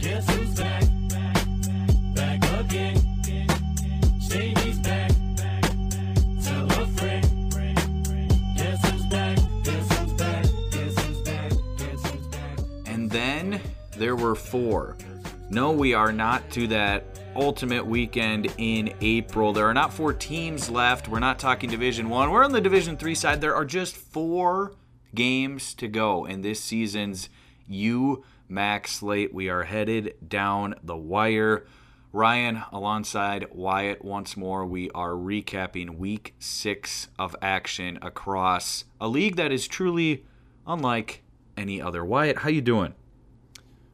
Guess who's back? And then there were four. No, we are not to that ultimate weekend in April. There are not four teams left. We're not talking Division 1. We're on the Division 3 side. There are just 4 games to go in this season's UMAC slate. We are headed down the wire. Ryan alongside Wyatt once more. We are recapping week 6 of action across a league that is truly unlike any other. Wyatt, how you doing?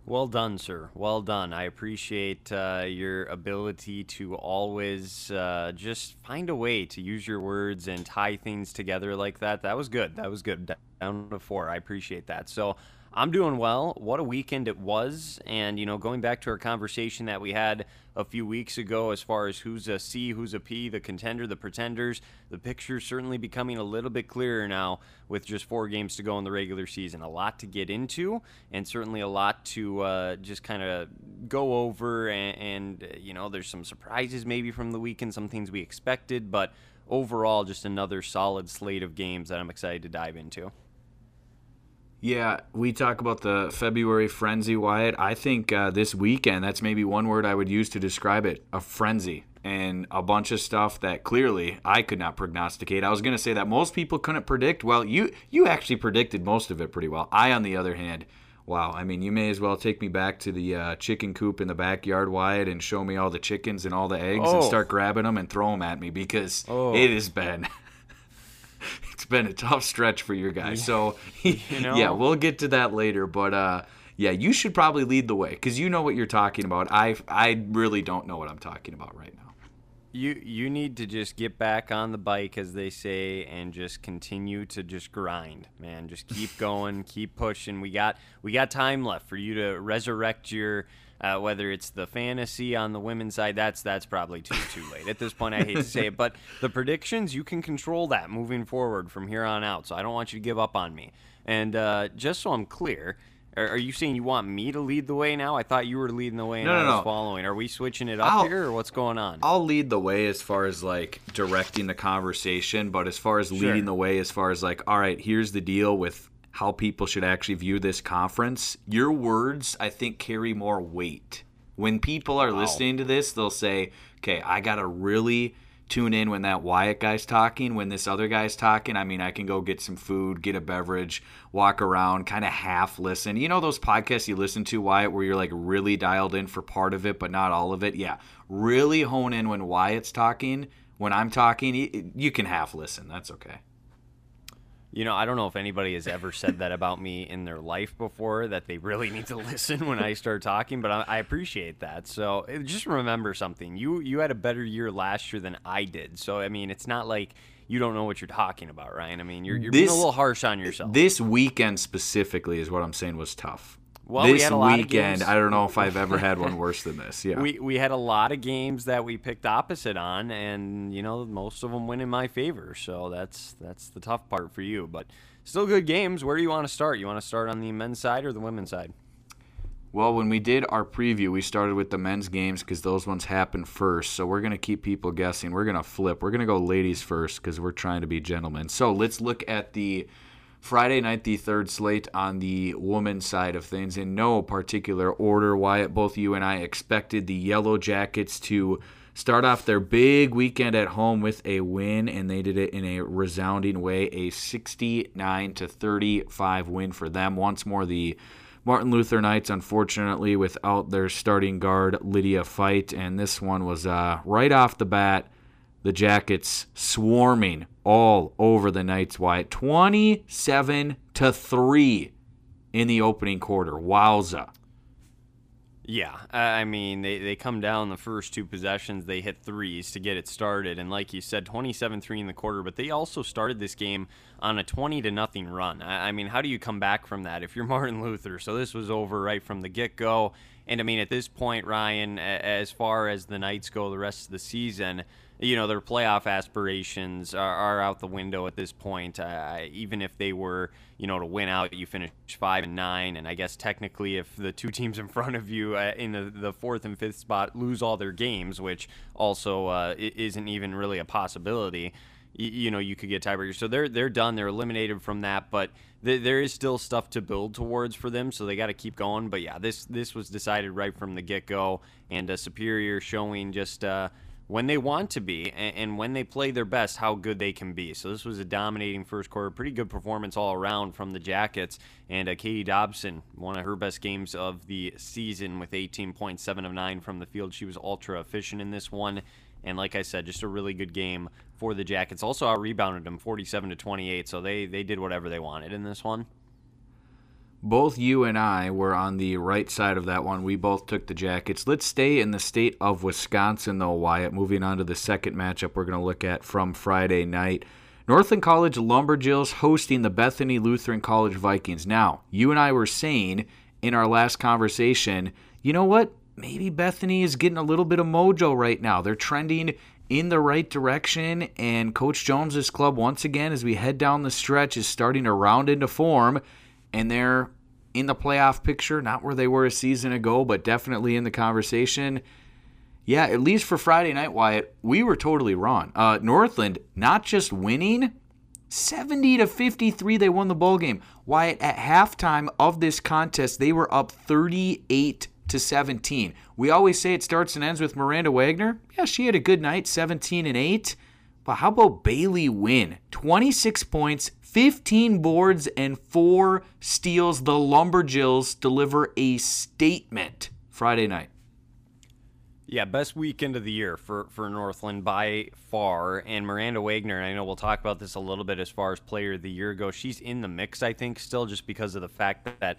Well done, sir. Well done. I appreciate uh, your ability to always uh, just find a way to use your words and tie things together like that. That was good. That was good. Down to four. I appreciate that. So I'm doing well. What a weekend it was. And, you know, going back to our conversation that we had a few weeks ago as far as who's a C, who's a P, the contender, the pretenders, the picture's certainly becoming a little bit clearer now with just four games to go in the regular season. A lot to get into, and certainly a lot to uh, just kind of go over. And, and, you know, there's some surprises maybe from the weekend, some things we expected, but overall, just another solid slate of games that I'm excited to dive into. Yeah, we talk about the February frenzy, Wyatt. I think uh, this weekend, that's maybe one word I would use to describe it a frenzy. And a bunch of stuff that clearly I could not prognosticate. I was going to say that most people couldn't predict. Well, you you actually predicted most of it pretty well. I, on the other hand, wow. I mean, you may as well take me back to the uh, chicken coop in the backyard, Wyatt, and show me all the chickens and all the eggs and Oh. start grabbing them and throw them at me because Oh. it has been been a tough stretch for your guys. So, know? yeah, we'll get to that later. But uh, yeah, you should probably lead the way because you know what you're talking about. I I really don't know what I'm talking about right now. You you need to just get back on the bike, as they say, and just continue to just grind, man. Just keep going, keep pushing. We got we got time left for you to resurrect your. Uh, whether it's the fantasy on the women's side, that's that's probably too too late at this point. I hate to say it, but the predictions you can control that moving forward from here on out. So I don't want you to give up on me. And uh, just so I'm clear, are, are you saying you want me to lead the way now? I thought you were leading the way and No, I no, was no. following. Are we switching it up I'll- here, or what's going on? I'll lead the way as far as like directing the conversation, but as far as Sure. leading the way, as far as like, all right, here's the deal with how people should actually view this conference. Your words, I think, carry more weight. When people are listening to this, they'll say, okay, I got to really tune in when that Wyatt guy's talking. When this other guy's talking, I mean, I can go get some food, get a beverage, walk around, kind of half listen. You know those podcasts you listen to, Wyatt, where you're like really dialed in for part of it, but not all of it? Yeah. Really hone in when Wyatt's talking. When I'm talking, you can half listen. That's okay. You know, I don't know if anybody has ever said that about me in their life before, that they really need to listen when I start talking, but I, I appreciate that. So uh, just remember something. You you had a better year last year than I did. So, I mean, it's not like you don't know what you're talking about, Ryan. I mean, you're, you're being a little harsh on yourself. This weekend specifically is what I'm saying was tough. Well, we this had a lot of weekend. I don't know if I've ever had one worse than this. Yeah. we, we had a lot of games that we picked opposite on, and, you know, most of them went in my favor. So that's that's the tough part for you. But still good games. Where do you want to start? You want to start on the men's side or the women's side? Well, when we did our preview, we started with the men's games because those ones happened first. So we're going to keep people guessing. We're going to flip. We're going to go ladies first because we're trying to be gentlemen. So let's look at the Friday night, the third slate on the women's side of things in no particular order. Wyatt, both you and I expected the Yellow Jackets to start off their big weekend at home with a win, and they did it in a resounding way a 69 to 35 win for them. Once more, the Martin Luther Knights, unfortunately, without their starting guard, Lydia Fight. And this one was uh, right off the bat, the Jackets swarming all over the Knights Wyatt. 27 to 3 in the opening quarter. Wowza. Yeah, I mean, they, they come down the first two possessions, they hit threes to get it started, and like you said, 27-3 in the quarter. But they also started this game on a 20 to nothing run. I, I mean, how do you come back from that if you're Martin Luther? So this was over right from the get-go. And I mean, at this point, Ryan, as far as the Knights go, the rest of the season, you know, their playoff aspirations are, are out the window at this point. Uh, even if they were, you know, to win out, you finish five and nine, and I guess technically, if the two teams in front of you uh, in the, the fourth and fifth spot lose all their games, which also uh, isn't even really a possibility, you know, you could get tiebreakers. So they're they're done. They're eliminated from that, but th- there is still stuff to build towards for them. So they got to keep going. But yeah, this this was decided right from the get go, and a superior showing just. Uh, when they want to be and, and when they play their best, how good they can be. So this was a dominating first quarter, pretty good performance all around from the Jackets. And uh, Katie Dobson, one of her best games of the season with 18.7 of 9 from the field. She was ultra efficient in this one. And like I said, just a really good game for the Jackets. Also out rebounded them 47 to 28, so they they did whatever they wanted in this one. Both you and I were on the right side of that one. We both took the Jackets. Let's stay in the state of Wisconsin, though, Wyatt. Moving on to the second matchup we're going to look at from Friday night. Northland College Lumberjills hosting the Bethany Lutheran College Vikings. Now, you and I were saying in our last conversation, you know what? Maybe Bethany is getting a little bit of mojo right now. They're trending in the right direction, and Coach Jones's club, once again, as we head down the stretch, is starting to round into form and they're in the playoff picture, not where they were a season ago, but definitely in the conversation. Yeah, at least for Friday night, Wyatt, we were totally wrong. Uh, Northland not just winning, 70 to 53, they won the ball game. Wyatt, at halftime of this contest, they were up 38 to 17. We always say it starts and ends with Miranda Wagner. Yeah, she had a good night, 17 and 8. But how about Bailey Win? 26 points, 15 boards, and 4 steals. The Lumberjills deliver a statement Friday night. Yeah, best weekend of the year for, for Northland by far. And Miranda Wagner, and I know we'll talk about this a little bit as far as player of the year goes. She's in the mix, I think, still just because of the fact that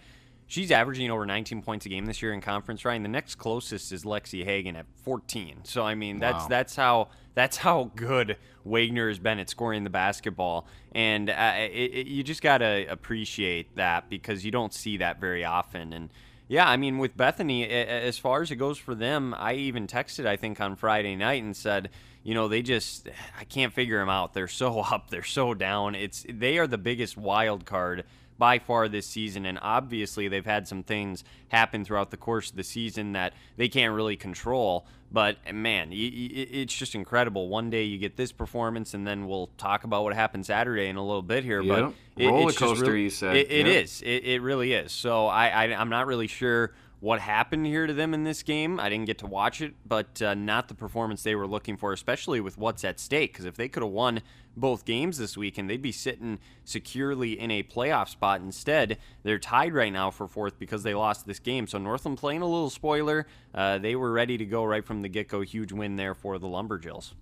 she's averaging over 19 points a game this year in conference. Ryan, the next closest is Lexi Hagan at 14. So I mean, that's Wow. that's how that's how good Wagner has been at scoring the basketball, and uh, it, it, you just gotta appreciate that because you don't see that very often. And yeah, I mean, with Bethany, as far as it goes for them, I even texted, I think, on Friday night and said, you know, they just, I can't figure them out. They're so up, they're so down. It's they are the biggest wild card by far this season, and obviously they've had some things happen throughout the course of the season that they can't really control. But eh, man, y- y- it's just incredible. One day you get this performance, and then we'll talk about what happened Saturday in a little bit here. Yep. But it, Roller it's coaster, really- you said. It, it Yep. is. It, it really is. So I, I I'm not really sure what happened here to them in this game. I didn't get to watch it, but uh, not the performance they were looking for, especially with what's at stake. Because if they could have won both games this weekend, they'd be sitting securely in a playoff spot. Instead, they're tied right now for fourth because they lost this game. So Northland playing a little spoiler. Uh, they were ready to go right from the get go. Huge win there for the Lumberjills.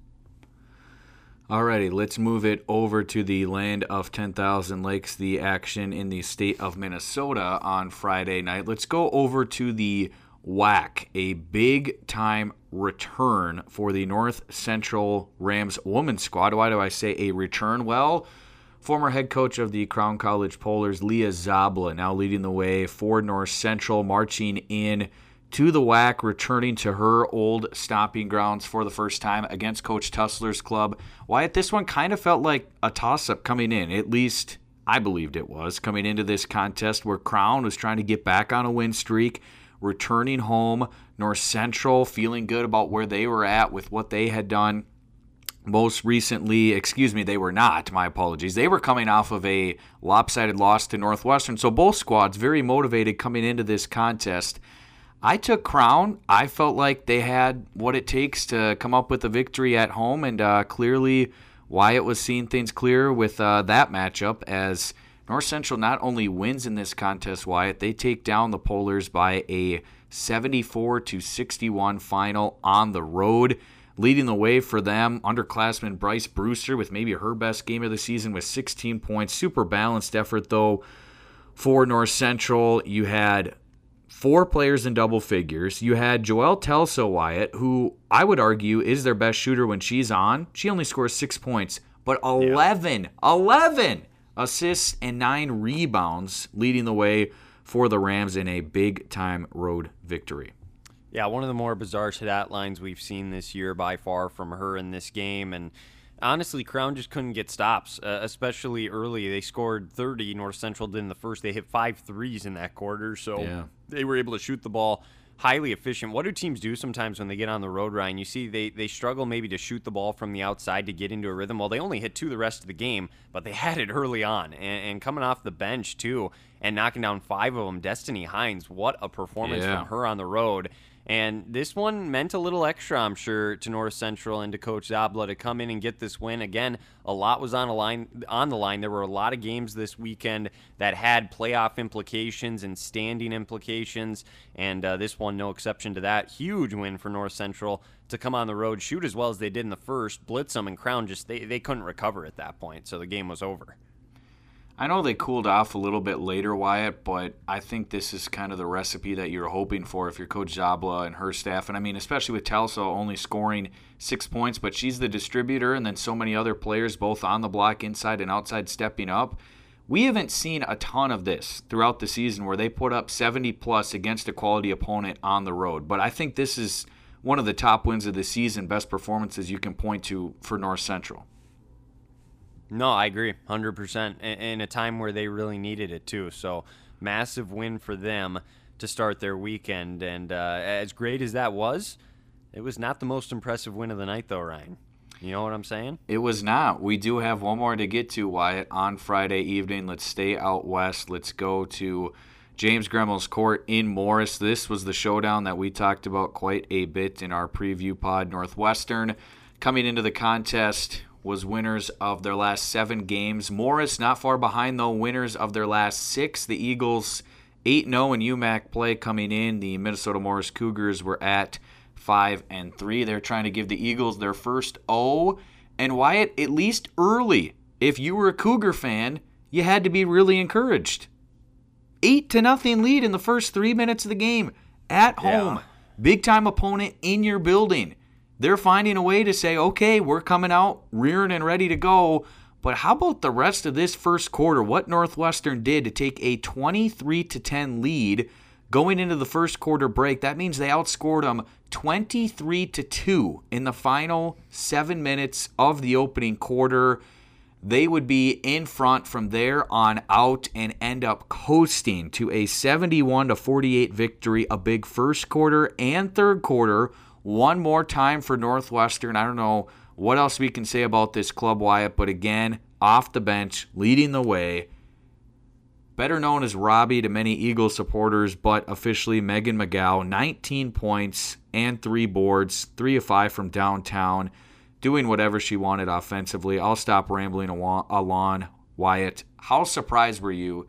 Alrighty, let's move it over to the land of 10,000 lakes, the action in the state of Minnesota on Friday night. Let's go over to the WAC, a big time return for the North Central Rams women's squad. Why do I say a return? Well, former head coach of the Crown College Polars, Leah Zabla, now leading the way for North Central, marching in to the WAC, returning to her old stomping grounds for the first time against Coach Tussler's club. Wyatt, this one kind of felt like a toss up coming in. At least I believed it was coming into this contest where Crown was trying to get back on a win streak, returning home. North Central feeling good about where they were at with what they had done most recently, excuse me, they were not. My apologies. They were coming off of a lopsided loss to Northwestern. So both squads very motivated coming into this contest. I took Crown. I felt like they had what it takes to come up with a victory at home, and uh, clearly Wyatt was seeing things clear with uh, that matchup as North Central not only wins in this contest, Wyatt, they take down the Polars by a 74 to 61 final on the road. Leading the way for them, underclassman Bryce Brewster with maybe her best game of the season with 16 points. Super balanced effort, though, for North Central. You had four players in double figures. You had Joelle Telso Wyatt, who I would argue is their best shooter when she's on. She only scores six points, but 11, 11 assists and nine rebounds, leading the way for the Rams in a big time road victory. Yeah, one of the more bizarre stat lines we've seen this year by far from her in this game. And honestly, Crown just couldn't get stops, uh, especially early. They scored 30. North Central did in the first. They hit five threes in that quarter. So Yeah. They were able to shoot the ball highly efficient. What do teams do sometimes when they get on the road, Ryan? You see they, they struggle maybe to shoot the ball from the outside to get into a rhythm. Well, they only hit two the rest of the game, but they had it early on. And, and coming off the bench, too, and knocking down five of them. Destiny Hines, what a performance Yeah. from her on the road. And this one meant a little extra, I'm sure, to North Central and to Coach Zabla to come in and get this win. Again, a lot was on a line on the line. There were a lot of games this weekend that had playoff implications and standing implications, and uh, this one no exception to that. Huge win for North Central to come on the road, shoot as well as they did in the first, blitz them, and Crown just they, they couldn't recover at that point, so the game was over. I know they cooled off a little bit later, Wyatt, but I think this is kind of the recipe that you're hoping for if you're Coach Zabla and her staff. And I mean, especially with Telso only scoring six points, but she's the distributor, and then so many other players, both on the block, inside and outside, stepping up. We haven't seen a ton of this throughout the season where they put up 70 plus against a quality opponent on the road. But I think this is one of the top wins of the season, best performances you can point to for North Central. No, I agree, hundred percent. In a time where they really needed it too. So massive win for them to start their weekend. And uh, as great as that was, it was not the most impressive win of the night, though, Ryan. You know what I'm saying? It was not. We do have one more to get to, Wyatt, on Friday evening. Let's stay out west. Let's go to James Gremmel's court in Morris. This was the showdown that we talked about quite a bit in our preview pod. Northwestern coming into the contest was winners of their last seven games. Morris not far behind, though, winners of their last six. The Eagles 8 0 in UMAC play coming in. The Minnesota Morris Cougars were at 5 and 3. They're trying to give the Eagles their first O. And Wyatt, at least early, if you were a Cougar fan, you had to be really encouraged. 8 to nothing lead in the first 3 minutes of the game at home. Big time opponent in your building. They're finding a way to say, okay, we're coming out rearing and ready to go. But how about the rest of this first quarter? What Northwestern did to take a 23 to 10 lead going into the first quarter break. That means they outscored them 23 to 2 in the final 7 minutes of the opening quarter. They would be in front from there on out and end up coasting to a 71 to 48 victory, a big first quarter and third quarter. One more time for Northwestern. I don't know what else we can say about this club, Wyatt, but again, off the bench, leading the way. Better known as Robbie to many Eagle supporters, but officially Megan McGow, 19 points and three boards, three of five from downtown, doing whatever she wanted offensively. I'll stop rambling along, Wyatt. How surprised were you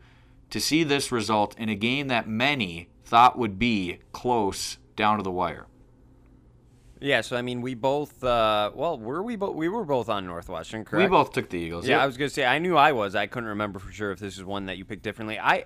to see this result in a game that many thought would be close down to the wire? Yeah. So I mean, we both. Uh, well, were we both? We were both on Northwestern, correct? We both took the Eagles. Yeah, yep. I was gonna say I knew I was. I couldn't remember for sure if this is one that you picked differently. I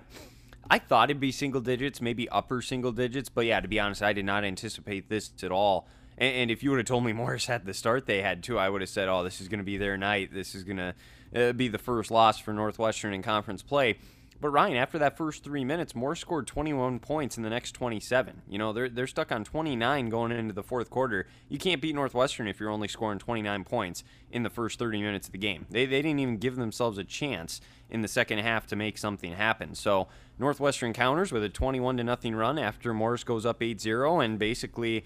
I thought it'd be single digits, maybe upper single digits, but yeah, to be honest, I did not anticipate this at all. And, and if you would have told me Morris had the start they had too, I would have said, "Oh, this is gonna be their night. This is gonna uh, be the first loss for Northwestern in conference play." But Ryan, after that first three minutes, Moore scored 21 points in the next 27. You know, they're they're stuck on 29 going into the fourth quarter. You can't beat Northwestern if you're only scoring 29 points in the first 30 minutes of the game. They they didn't even give themselves a chance in the second half to make something happen. So Northwestern counters with a 21 to nothing run after Morris goes up 8-0, and basically.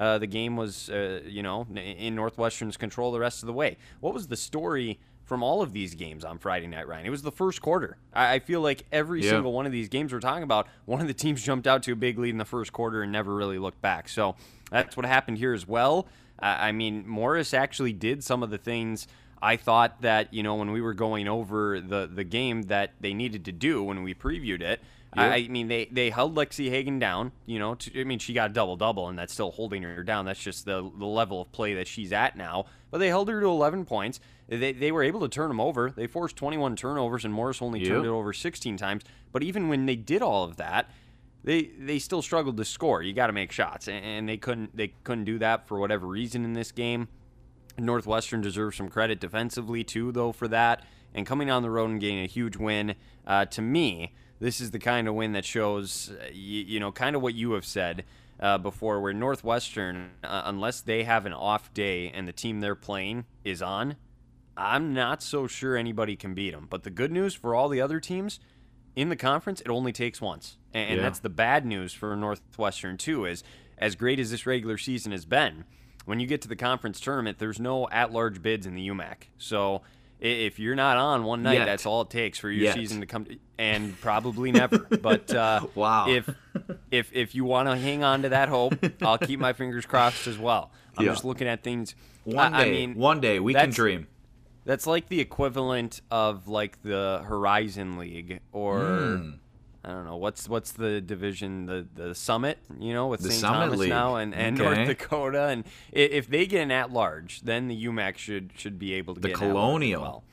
Uh, the game was, uh, you know, in Northwestern's control the rest of the way. What was the story from all of these games on Friday night, Ryan. It was the first quarter. I, I feel like every Yeah. single one of these games we're talking about, one of the teams jumped out to a big lead in the first quarter and never really looked back. So that's what happened here as well. Uh, I mean, Morris actually did some of the things I thought that you know when we were going over the the game that they needed to do when we previewed it. I, I mean, they, they held Lexi Hagen down. You know, to, I mean, she got a double double, and that's still holding her down. That's just the the level of play that she's at now. But they held her to 11 points. They, they were able to turn them over. They forced 21 turnovers, and Morris only turned it over 16 times. But even when they did all of that, they they still struggled to score. You got to make shots, and, and they couldn't they couldn't do that for whatever reason in this game. Northwestern deserves some credit defensively too, though, for that. And coming on the road and getting a huge win, uh, to me, this is the kind of win that shows, uh, you, you know, kind of what you have said uh, before, where Northwestern, uh, unless they have an off day and the team they're playing is on, I'm not so sure anybody can beat them. But the good news for all the other teams in the conference, it only takes once, and, and Yeah. that's the bad news for Northwestern too. Is as great as this regular season has been, when you get to the conference tournament, there's no at-large bids in the UMAC. So if you're not on one night, Yet. that's all it takes for your Yet. season to come. And probably never. but uh, Wow. if if if you want to hang on to that hope, I'll keep my fingers crossed as well. I'm Yeah. just looking at things. One I, I day, mean, one day we can dream. That's like the equivalent of like the Horizon League or Hmm. I don't know what's what's the division the the Summit you know with The St. Summit Thomas League. now and, and Okay. North Dakota and if they get an at large then the UMAC should should be able to The get an at-large as Colonial. well.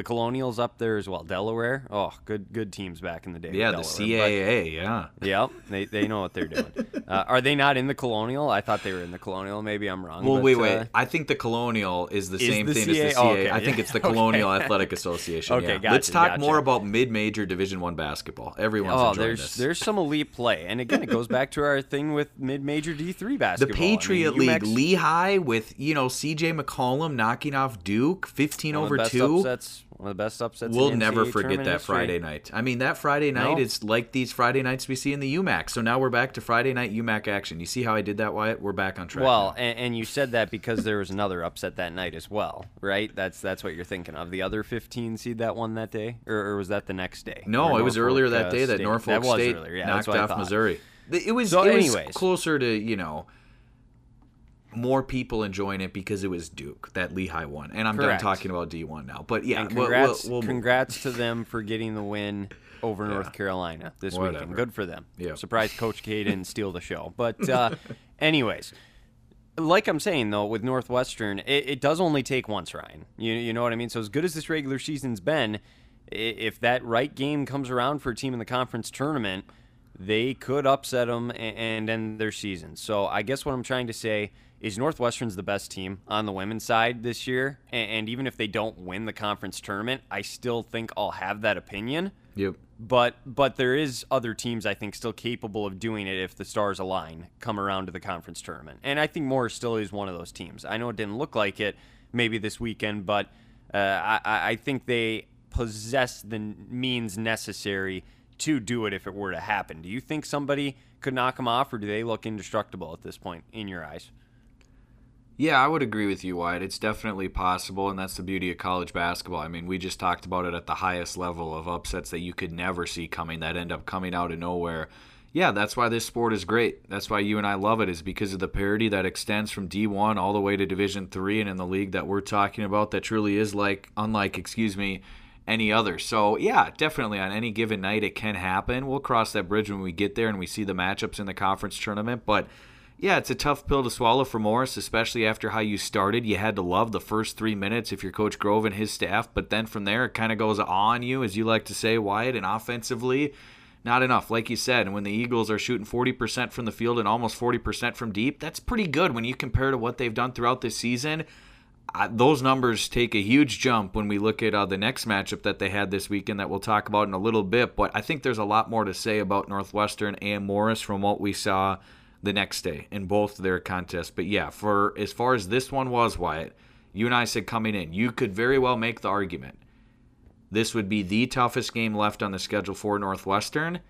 The Colonials up there as well. Delaware, oh, good good teams back in the day. Yeah, the Delaware, but- CAA. Yeah. Yep, they, they know what they're doing. Uh, are they not in the Colonial? I thought they were in the Colonial. Maybe I'm wrong. Well, but, wait, uh, wait. I think the Colonial is the Is same the thing CAA? as the Oh, CAA. okay, I think it's the Okay. Colonial Athletic Association. Okay, yeah. gotcha, Let's talk gotcha. more about mid-major Division One basketball. Everyone's Oh, enjoying there's this. there's some elite play, and again, it goes back to our thing with mid-major D three the basketball. I mean, Patriot League, Lehigh, with you know C.J. McCollum knocking off Duke, fifteen one of over two. upsets, one of the best upsets. We'll never forget that history. Friday night. I mean, that Friday night No. is like these Friday nights we see in the UMAC. So now we're back to Friday night UMAC action. You see how I did that, Wyatt? We're back on track. Well, and, and you said that because there was another upset that night as well, right? That's that's what you're thinking of. The other 15 seed that won that day, or, or was that the next day? no, it was earlier that uh, day that State? Norfolk that was State earlier. Yeah, knocked that's what I off. Missouri. It was So it was closer to you know more people enjoying it because it was Duke that Lehigh won, and I'm Correct. done talking about D1 now. But yeah, And we'll- congrats, we'll- we'll congrats to them for getting the win over North Carolina this Whatever. weekend. Good for them. Yeah. Surprised Coach K didn't steal the show. But, uh, anyways, like I'm saying though, with Northwestern, it, it does only take once, Ryan. You you know what I mean? So as good as this regular season's been, if that right game comes around for a team in the conference tournament, they could upset them and end their season. So I guess what I'm trying to say is Northwestern's the best team on the women's side this year, a- and even if they don't win the conference tournament, I still think I'll have that opinion. Yep. But but there is other teams I think still capable of doing it if the stars align come around to the conference tournament. And I think Morris still is one of those teams. I know it didn't look like it maybe this weekend, but uh, I, I I think they possess the means necessary to do it if it were to happen. Do you think somebody could knock them off, or do they look indestructible at this point in your eyes? Yeah, I would agree with you, Wyatt. It's definitely possible, and that's the beauty of college basketball. I mean, we just talked about it at the highest level of upsets that you could never see coming that end up coming out of nowhere. Yeah, that's why this sport is great. That's why you and I love it, is because of the parity that extends from D1 all the way to Division Three, and in the league that we're talking about, that truly is like unlike, excuse me, any other. So yeah, definitely on any given night it can happen. We'll cross that bridge when we get there and we see the matchups in the conference tournament, but yeah, it's a tough pill to swallow for Morris, especially after how you started. You had to love the first three minutes if you're Coach Grove and his staff, but then from there it kind of goes on you, as you like to say, Wyatt, and offensively, not enough. Like you said, and when the Eagles are shooting 40% from the field and almost 40% from deep, that's pretty good when you compare to what they've done throughout this season. Uh, those numbers take a huge jump when we look at uh, the next matchup that they had this weekend that we'll talk about in a little bit. But I think there's a lot more to say about Northwestern and Morris from what we saw the next day in both their contests. But yeah, for as far as this one was, Wyatt, you and I said coming in, you could very well make the argument this would be the toughest game left on the schedule for Northwestern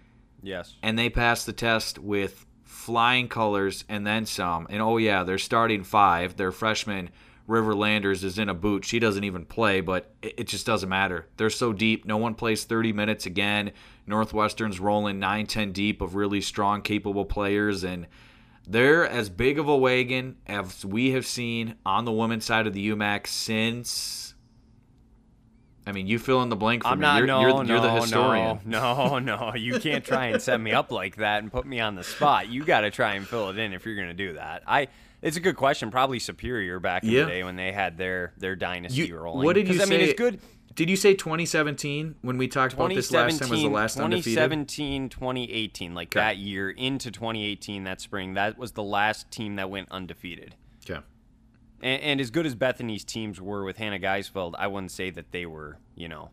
Yes. and they passed the test with flying colors and then some. And oh yeah, they're starting five. Their freshman River Landers is in a boot. She doesn't even play, but it, just doesn't matter. They're so deep. No one plays 30 minutes again. Northwestern's rolling 9, 10 deep of really strong, capable players, and they're as big of a wagon as we have seen on the women's side of the UMAC since. I mean, you fill in the blank for I'm me. not. you're, no, you're, no, you're the historian. No, no, no. You can't try and set me up like that and put me on the spot. You got to try and fill it in if you're going to do that. I. It's a good question. Probably Superior back in Yeah. the day when they had their their dynasty You- rolling. what did you I mean, say- it's good. Did you say 2017 when we talked about this last time was the last undefeated? 2017, 2018, like Okay. that year into 2018, that spring, that was the last team that went undefeated. Okay. And, and as good as Bethany's teams were with Hannah Geisfeld, I wouldn't say that they were, you know,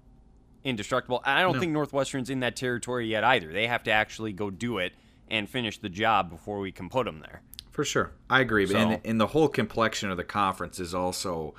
indestructible. I don't think Northwestern's in that territory yet either. They have to actually go do it and finish the job before we can put them there. For sure. I agree. So- And, and the whole complexion of the conference is also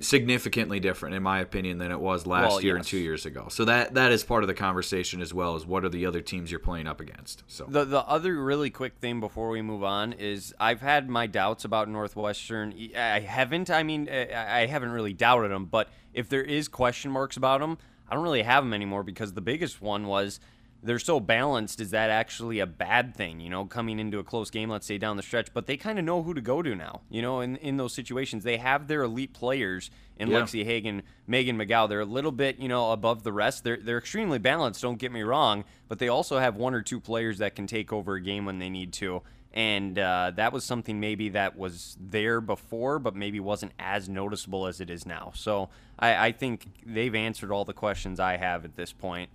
significantly different in my opinion than it was last Well, year and 2 years ago. So that that is part of the conversation as well as what are the other teams you're playing up against. So The the other really quick thing before we move on is I've had my doubts about Northwestern. I haven't. I mean, I haven't really doubted them, but if there is question marks about them, I don't really have them anymore because the biggest one was they're so balanced. Is that actually a bad thing? You know, coming into a close game, let's say down the stretch, but they kind of know who to go to now. You know, in in those situations, they have their elite players in Yeah. Lexi Hagan, Megan McGow. They're a little bit, you know, above the rest. They're they're extremely balanced. Don't get me wrong, but they also have one or two players that can take over a game when they need to. And uh, that was something maybe that was there before, but maybe wasn't as noticeable as it is now. So I, I think they've answered all the questions I have at this point,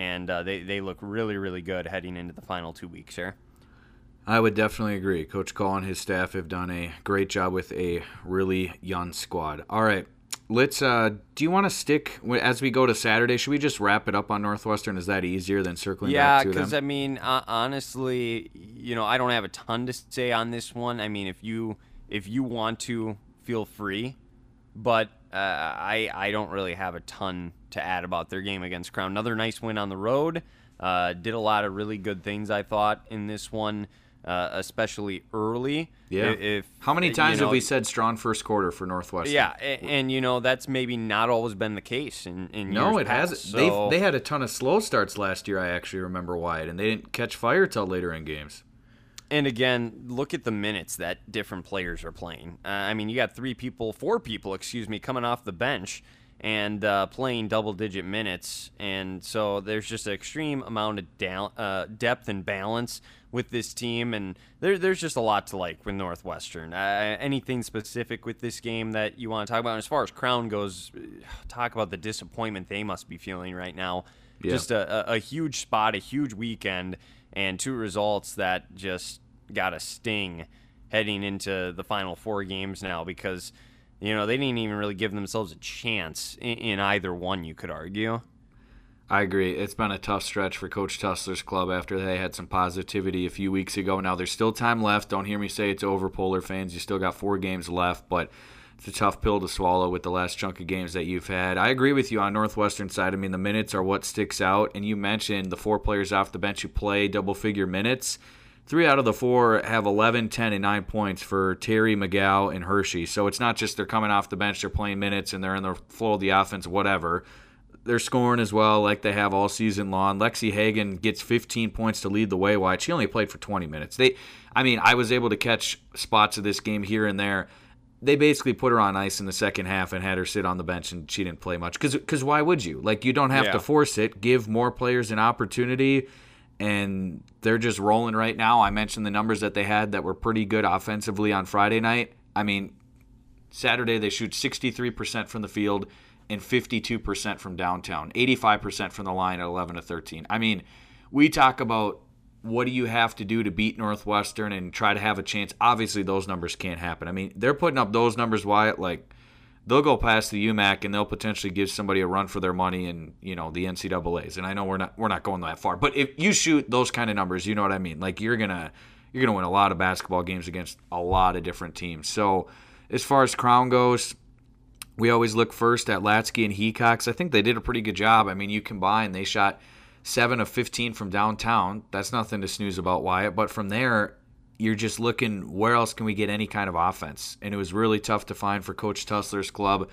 and uh, they they look really really good heading into the final two weeks here. I would definitely agree. Coach Cole and his staff have done a great job with a really young squad. All right. Let's uh do you want to stick as we go to Saturday? Should we just wrap it up on Northwestern? Is that easier than circling Yeah, because? I mean, uh, honestly, you know, I don't have a ton to say on this one. I mean, if you if you want to, feel free, but uh, I I don't really have a ton to add about their game against Crown. Another nice win on the road. Uh, did a lot of really good things, I thought, in this one, uh, especially early. yeah. If, How many you times know, have we said strong first quarter for Northwestern? Yeah, and, and you know that's maybe not always been the case in in No, it past, hasn't. so- They they had a ton of slow starts last year. I actually remember Wyatt, and they didn't catch fire till later in games. And again, look at the minutes that different players are playing. Uh, I mean, you got three people, four people, excuse me, coming off the bench and uh, playing double-digit minutes, and so there's just an extreme amount of down, uh, depth and balance with this team, and there, there's just a lot to like with Northwestern. Uh, anything specific with this game that you want to talk about? And as far as Crown goes, talk about the disappointment they must be feeling right now. Yeah. Just a, a, a huge spot, a huge weekend, and two results that just got a sting heading into the final four games now because you know they didn't even really give themselves a chance in, in either one. You could argue. I agree. It's been a tough stretch for Coach Tussler's club after they had some positivity a few weeks ago. Now there's still time left. Don't hear me say it's over, Polar fans. You still got four games left, but it's a tough pill to swallow with the last chunk of games that you've had. I agree with you on Northwestern side. I mean, the minutes are what sticks out, and you mentioned the four players off the bench who play double figure minutes. Three out of the four have 11, 10, and 9 points for Terry, McGow, and Hershey. So it's not just they're coming off the bench, they're playing minutes, and they're in the flow of the offense, whatever they're scoring as well, like they have all season long. Lexi Hagan gets 15 points to lead the way. Wyatt, she only played for 20 minutes. They, I mean, I was able to catch spots of this game here and there. They basically put her on ice in the second half and had her sit on the bench, and she didn't play much. Because, because why would you? Like, you don't have Yeah. to force it. Give more players an opportunity, and they're just rolling right now. I mentioned the numbers that they had that were pretty good offensively on Friday night. I mean, Saturday they shoot 63% from the field and 52% from downtown, 85% from the line at 11 to 13. I mean, we talk about what do you have to do to beat Northwestern and try to have a chance. Obviously, those numbers can't happen. I mean, they're putting up those numbers, Wyatt, like they'll go past the UMAC and they'll potentially give somebody a run for their money in you know the NCAA's. And I know we're not we're not going that far, but if you shoot those kind of numbers, you know what I mean. Like you're gonna you're gonna win a lot of basketball games against a lot of different teams. So as far as Crown goes, we always look first at Latsky and Hecox. I think they did a pretty good job. I mean, you combine, they shot seven of 15 from downtown. That's nothing to snooze about, Wyatt. But from there, you're just looking where else can we get any kind of offense? And it was really tough to find for Coach Tussler's club.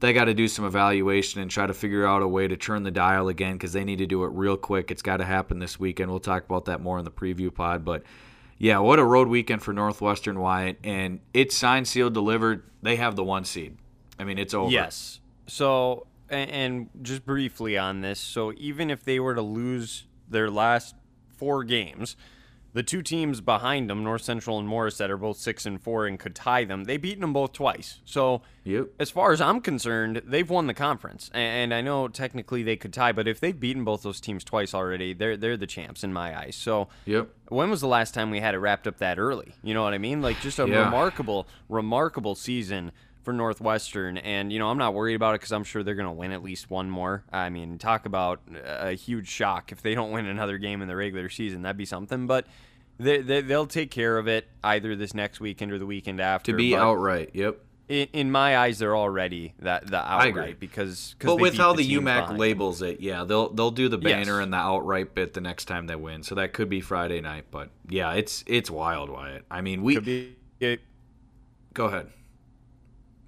They got to do some evaluation and try to figure out a way to turn the dial again because they need to do it real quick. It's got to happen this weekend. We'll talk about that more in the preview pod. But yeah, what a road weekend for Northwestern Wyatt. And it's signed, sealed, delivered. They have the one seed. I mean, it's over. Yes. So, and just briefly on this, so even if they were to lose their last four games, the two teams behind them, North Central and Morris, that are both six and four and could tie them, they've beaten them both twice. So, Yep. as far as I'm concerned, they've won the conference. And I know technically they could tie, but if they've beaten both those teams twice already, they're they're the champs in my eyes. So, Yep. when was the last time we had it wrapped up that early? You know what I mean? Like just a Yeah. remarkable, remarkable season for Northwestern. And you know, I'm not worried about it because I'm sure they're going to win at least one more. I mean, talk about a huge shock if they don't win another game in the regular season. That'd be something. But they, they they'll take care of it either this next weekend or the weekend after. To be But outright. Yep. in, in my eyes, they're already that the I outright agree. because. 'cause But with how the, teams UMAC behind. labels it, yeah, they'll they'll do the Yes. banner and the outright bit the next time they win. So that could be Friday night. But yeah, it's it's wild, Wyatt. I mean, we could be. It, go ahead.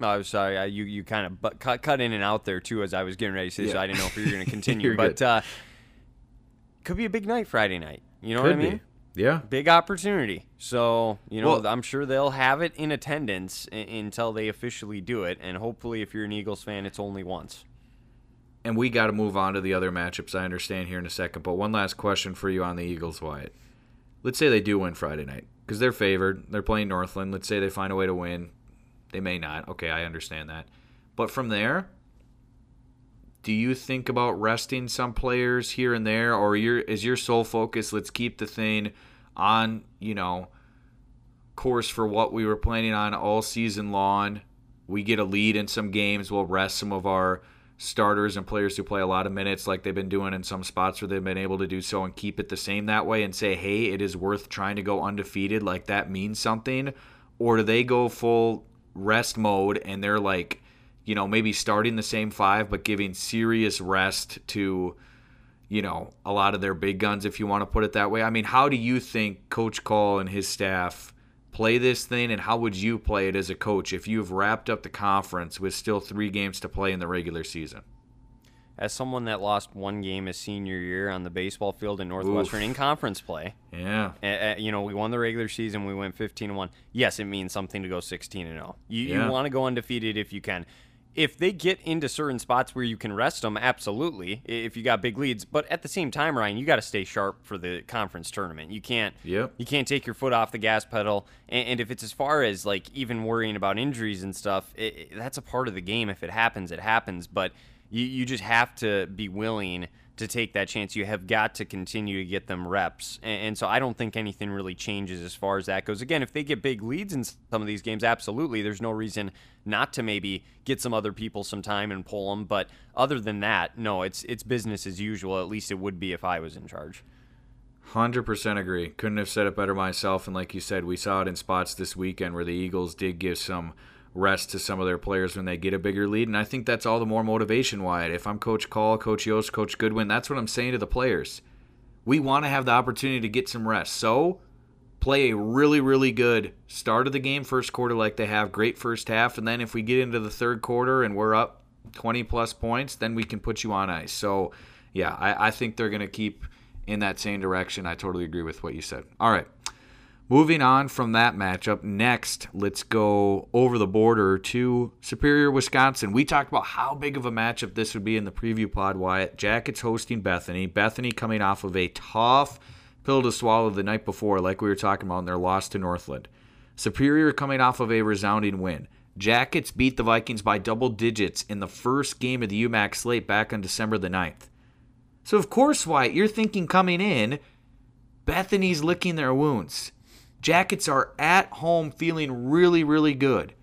No, I'm sorry. I, you you kind of but cut cut in and out there too as I was getting ready to say. So I didn't know if you were going to continue. But uh, could be a big night Friday night. You know Could what I mean? be. Yeah. Big opportunity. So you know, Well- I'm sure they'll have it in attendance I- until they officially do it. And hopefully, if you're an Eagles fan, it's only once. And we got to move on to the other matchups. I understand here in a second. But one last question for you on the Eagles, Wyatt. Let's say they do win Friday night because they're favored. They're playing Northland. Let's say they find a way to win. They may not. Okay, I understand that. But from there, do you think about resting some players here and there, or your is your sole focus? Let's keep the thing on, you know, course for what we were planning on all season long. We get a lead in some games. We'll rest some of our starters and players who play a lot of minutes, like they've been doing in some spots where they've been able to do so, and keep it the same that way. And say, hey, it is worth trying to go undefeated. Like that means something. Or do they go full rest mode and they're like, you know, maybe starting the same five, but giving serious rest to you know, a lot of their big guns, if you want to put it that way. I mean, how do you think Coach Call and his staff play this thing, and how would you play it as a coach if you've wrapped up the conference with still three games to play in the regular season? As someone that lost one game his senior year on the baseball field in Northwestern Oof. in conference play, Yeah. Uh, you know, we won the regular season. We went 15 and 1. Yes, it means something to go 16 and 0. You, Yeah. you want to go undefeated if you can. If they get into certain spots where you can rest them, absolutely. If you got big leads, but at the same time, Ryan, you got to stay sharp for the conference tournament. You can't. Yep. You can't take your foot off the gas pedal. And, and if it's as far as like even worrying about injuries and stuff, it, it- that's a part of the game. If it happens, it happens. But you, you just have to be willing to take that chance. You have got to continue to get them reps. And, and so I don't think anything really changes as far as that goes. Again, if they get big leads in some of these games, absolutely. There's no reason not to maybe get some other people some time and pull them. But other than that, no, it's it's business as usual. At least it would be if I was in charge. Hundred percent agree. Couldn't have said it better myself. And like you said, we saw it in spots this weekend where the Eagles did give some rest to some of their players when they get a bigger lead. And I think that's all the more motivation, Wyatt. If I'm Coach Call, Coach Yost, Coach Goodwin, that's what I'm saying to the players. We want to have the opportunity to get some rest. So play a really, really good start of the game, first quarter, like they have, great first half. And then if we get into the third quarter and we're up 20 plus points, then we can put you on ice. So, yeah, I, I think they're going to keep in that same direction. I totally agree with what you said. All right. Moving on from that matchup, next, let's go over the border to Superior, Wisconsin. We talked about how big of a matchup this would be in the preview pod, Wyatt. Jackets hosting Bethany. Bethany coming off of a tough pill to swallow the night before, like we were talking about in their loss to Northland. Superior coming off of a resounding win. Jackets beat the Vikings by double digits in the first game of the UMAC slate back on December the 9th. So, of course, Wyatt, you're thinking coming in, Bethany's licking their wounds. Jackets are at home feeling really, really good.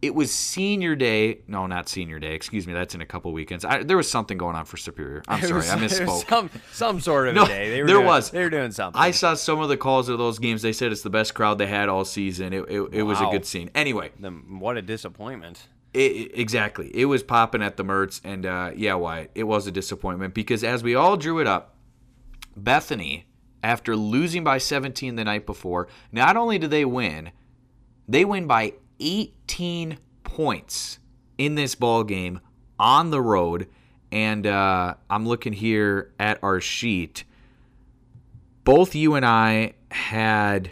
It was senior day. No, not senior day. Excuse me. That's in a couple weekends. I, there was something going on for Superior. I'm sorry. was- I misspoke. Some some sort of No, a day. There doing, was. They were doing something. I saw some of the calls of those games. They said it's the best crowd they had all season. It, it, it was a good scene. Anyway, Them- what a disappointment. it, it- exactly. It was popping at the Mertz, and uh, yeah, why? it was a disappointment because as we all drew it up, Bethany, after losing by 17 the night before, not only do they win, they win by 18 points in this ball game on the road. And uh, I'm looking here at our sheet. Both you and I had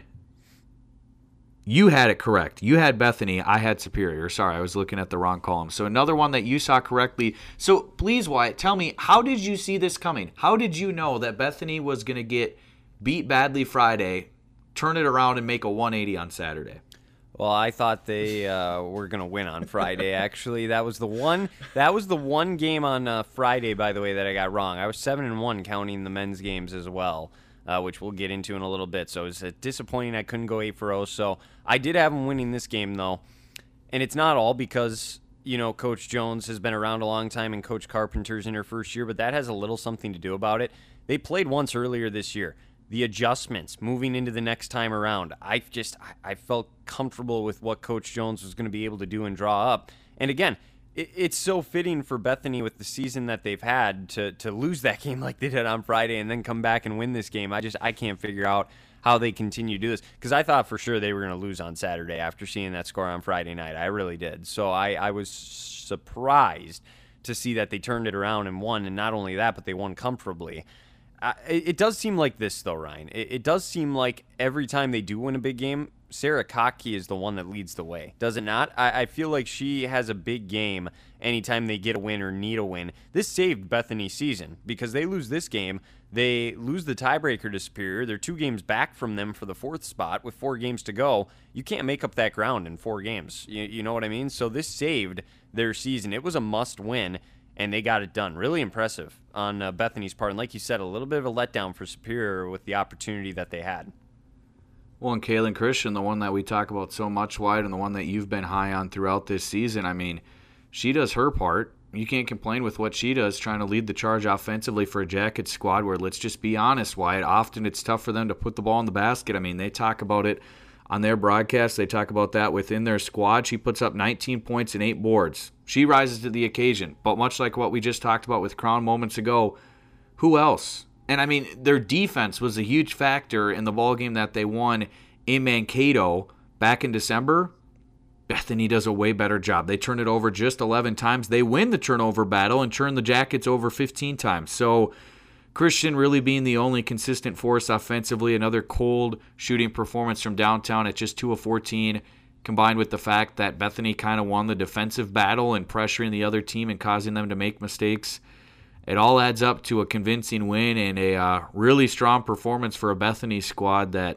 you had it correct. You had Bethany. I had Superior. Sorry, I was looking at the wrong column. So another one that you saw correctly. So please, Wyatt, tell me how did you see this coming? How did you know that Bethany was going to get beat badly Friday, turn it around and make a 180 on Saturday? Well, I thought they uh, were gonna win on Friday. Actually, that was the one. That was the one game on uh, Friday, by the way, that I got wrong. I was seven and one counting the men's games as well, uh, which we'll get into in a little bit. So it's uh, disappointing I couldn't go eight for zero. So I did have them winning this game though, and it's not all because you know Coach Jones has been around a long time and Coach Carpenter's in her first year, but that has a little something to do about it. They played once earlier this year the adjustments moving into the next time around. I just I felt comfortable with what Coach Jones was going to be able to do and draw up. And again, it, it's so fitting for Bethany with the season that they've had to to lose that game like they did on Friday and then come back and win this game. I just I can't figure out how they continue to do this because I thought for sure they were going to lose on Saturday after seeing that score on Friday night. I really did. So I I was surprised to see that they turned it around and won, and not only that, but they won comfortably. It, does seem like this though, Ryan. It, it does seem like every time they do win a big game, Sarah Kottke is the one that leads the way, does it not? I, I feel like she has a big game anytime they get a win or need a win. This saved Bethany's season because they lose this game, they lose the tiebreaker to Superior. They're two games back from them for the fourth spot with four games to go. You can't make up that ground in four games. You, you know what I mean? So this saved their season. It was a must win and they got it done. Really impressive on uh, Bethany's part. And like you said, a little bit of a letdown for Superior with the opportunity that they had. Well, and Kaylin Christian, the one that we talk about so much, Wyatt, and the one that you've been high on throughout this season, I mean, she does her part. You can't complain with what she does trying to lead the charge offensively for a Jacket squad where, let's just be honest, Wyatt, often it's tough for them to put the ball in the basket. I mean, they talk about it on their broadcast. They talk about that within their squad. She puts up 19 points and eight boards. She rises to the occasion. But much like what we just talked about with Crown moments ago, who else? And I mean, their defense was a huge factor in the ball game that they won in Mankato back in December. Bethany does a way better job. They turn it over just 11 times. They win the turnover battle and turn the Jackets over 15 times. So Christian really being the only consistent force offensively. Another cold shooting performance from downtown at just 2 of 14, combined with the fact that Bethany kind of won the defensive battle and pressuring the other team and causing them to make mistakes. It all adds up to a convincing win and a uh, really strong performance for a Bethany squad that,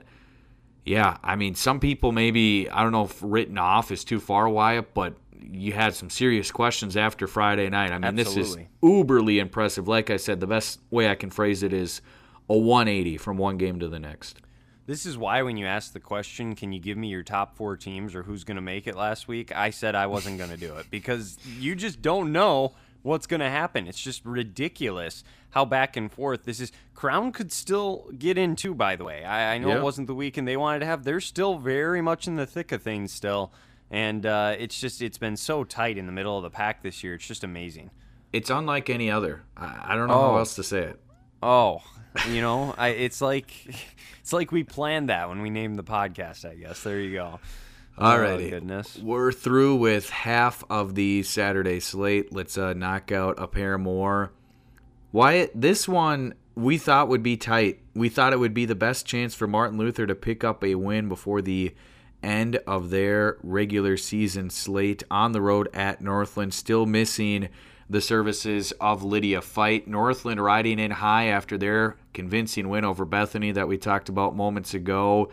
yeah, I mean, some people maybe, I don't know if written off is too far, Wyatt, but you had some serious questions after Friday night. I mean, this is uberly impressive. Like I said, the best way I can phrase it is a 180 from one game to the next. This is why when you asked the question, can you give me your top four teams or who's going to make it last week? I said I wasn't going to do it because you just don't know what's going to happen. It's just ridiculous how back and forth this is. Crown could still get in too, by the way. I, I know Yeah. it wasn't the weekend they wanted to have. They're still very much in the thick of things still. And uh, it's just, it's been so tight in the middle of the pack this year. It's just amazing. It's unlike any other. I, I don't know how Oh. else to say it. Oh, you know, I, it's like it's like we planned that when we named the podcast. I guess there you go. Alrighty. Oh, goodness. We're through with half of the Saturday slate. Let's uh, knock out a pair more. Wyatt, this one we thought would be tight. We thought it would be the best chance for Martin Luther to pick up a win before the end of their regular season slate on the road at Northland. Still missing the services of Lydia Fight. Northland riding in high after their convincing win over Bethany that we talked about moments ago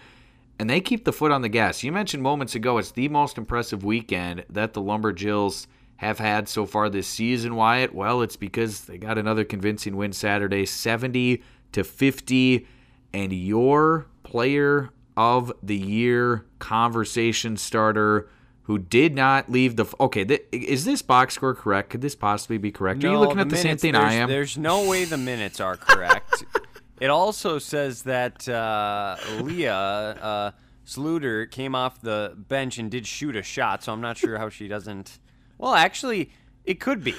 and they keep the foot on the gas. You mentioned moments ago it's the most impressive weekend that the Lumberjills have had so far this season. Wyatt, well, it's because they got another convincing win Saturday, 70 to 50, and your player of the year conversation starter who did not leave the okay th- is this box score correct could this possibly be correct are you No, looking at the same thing i am There's no way the minutes are correct. it also says that uh, Leah uh, Sluter came off the bench and did shoot a shot, so I'm not sure how she doesn't. Well, actually, it could be.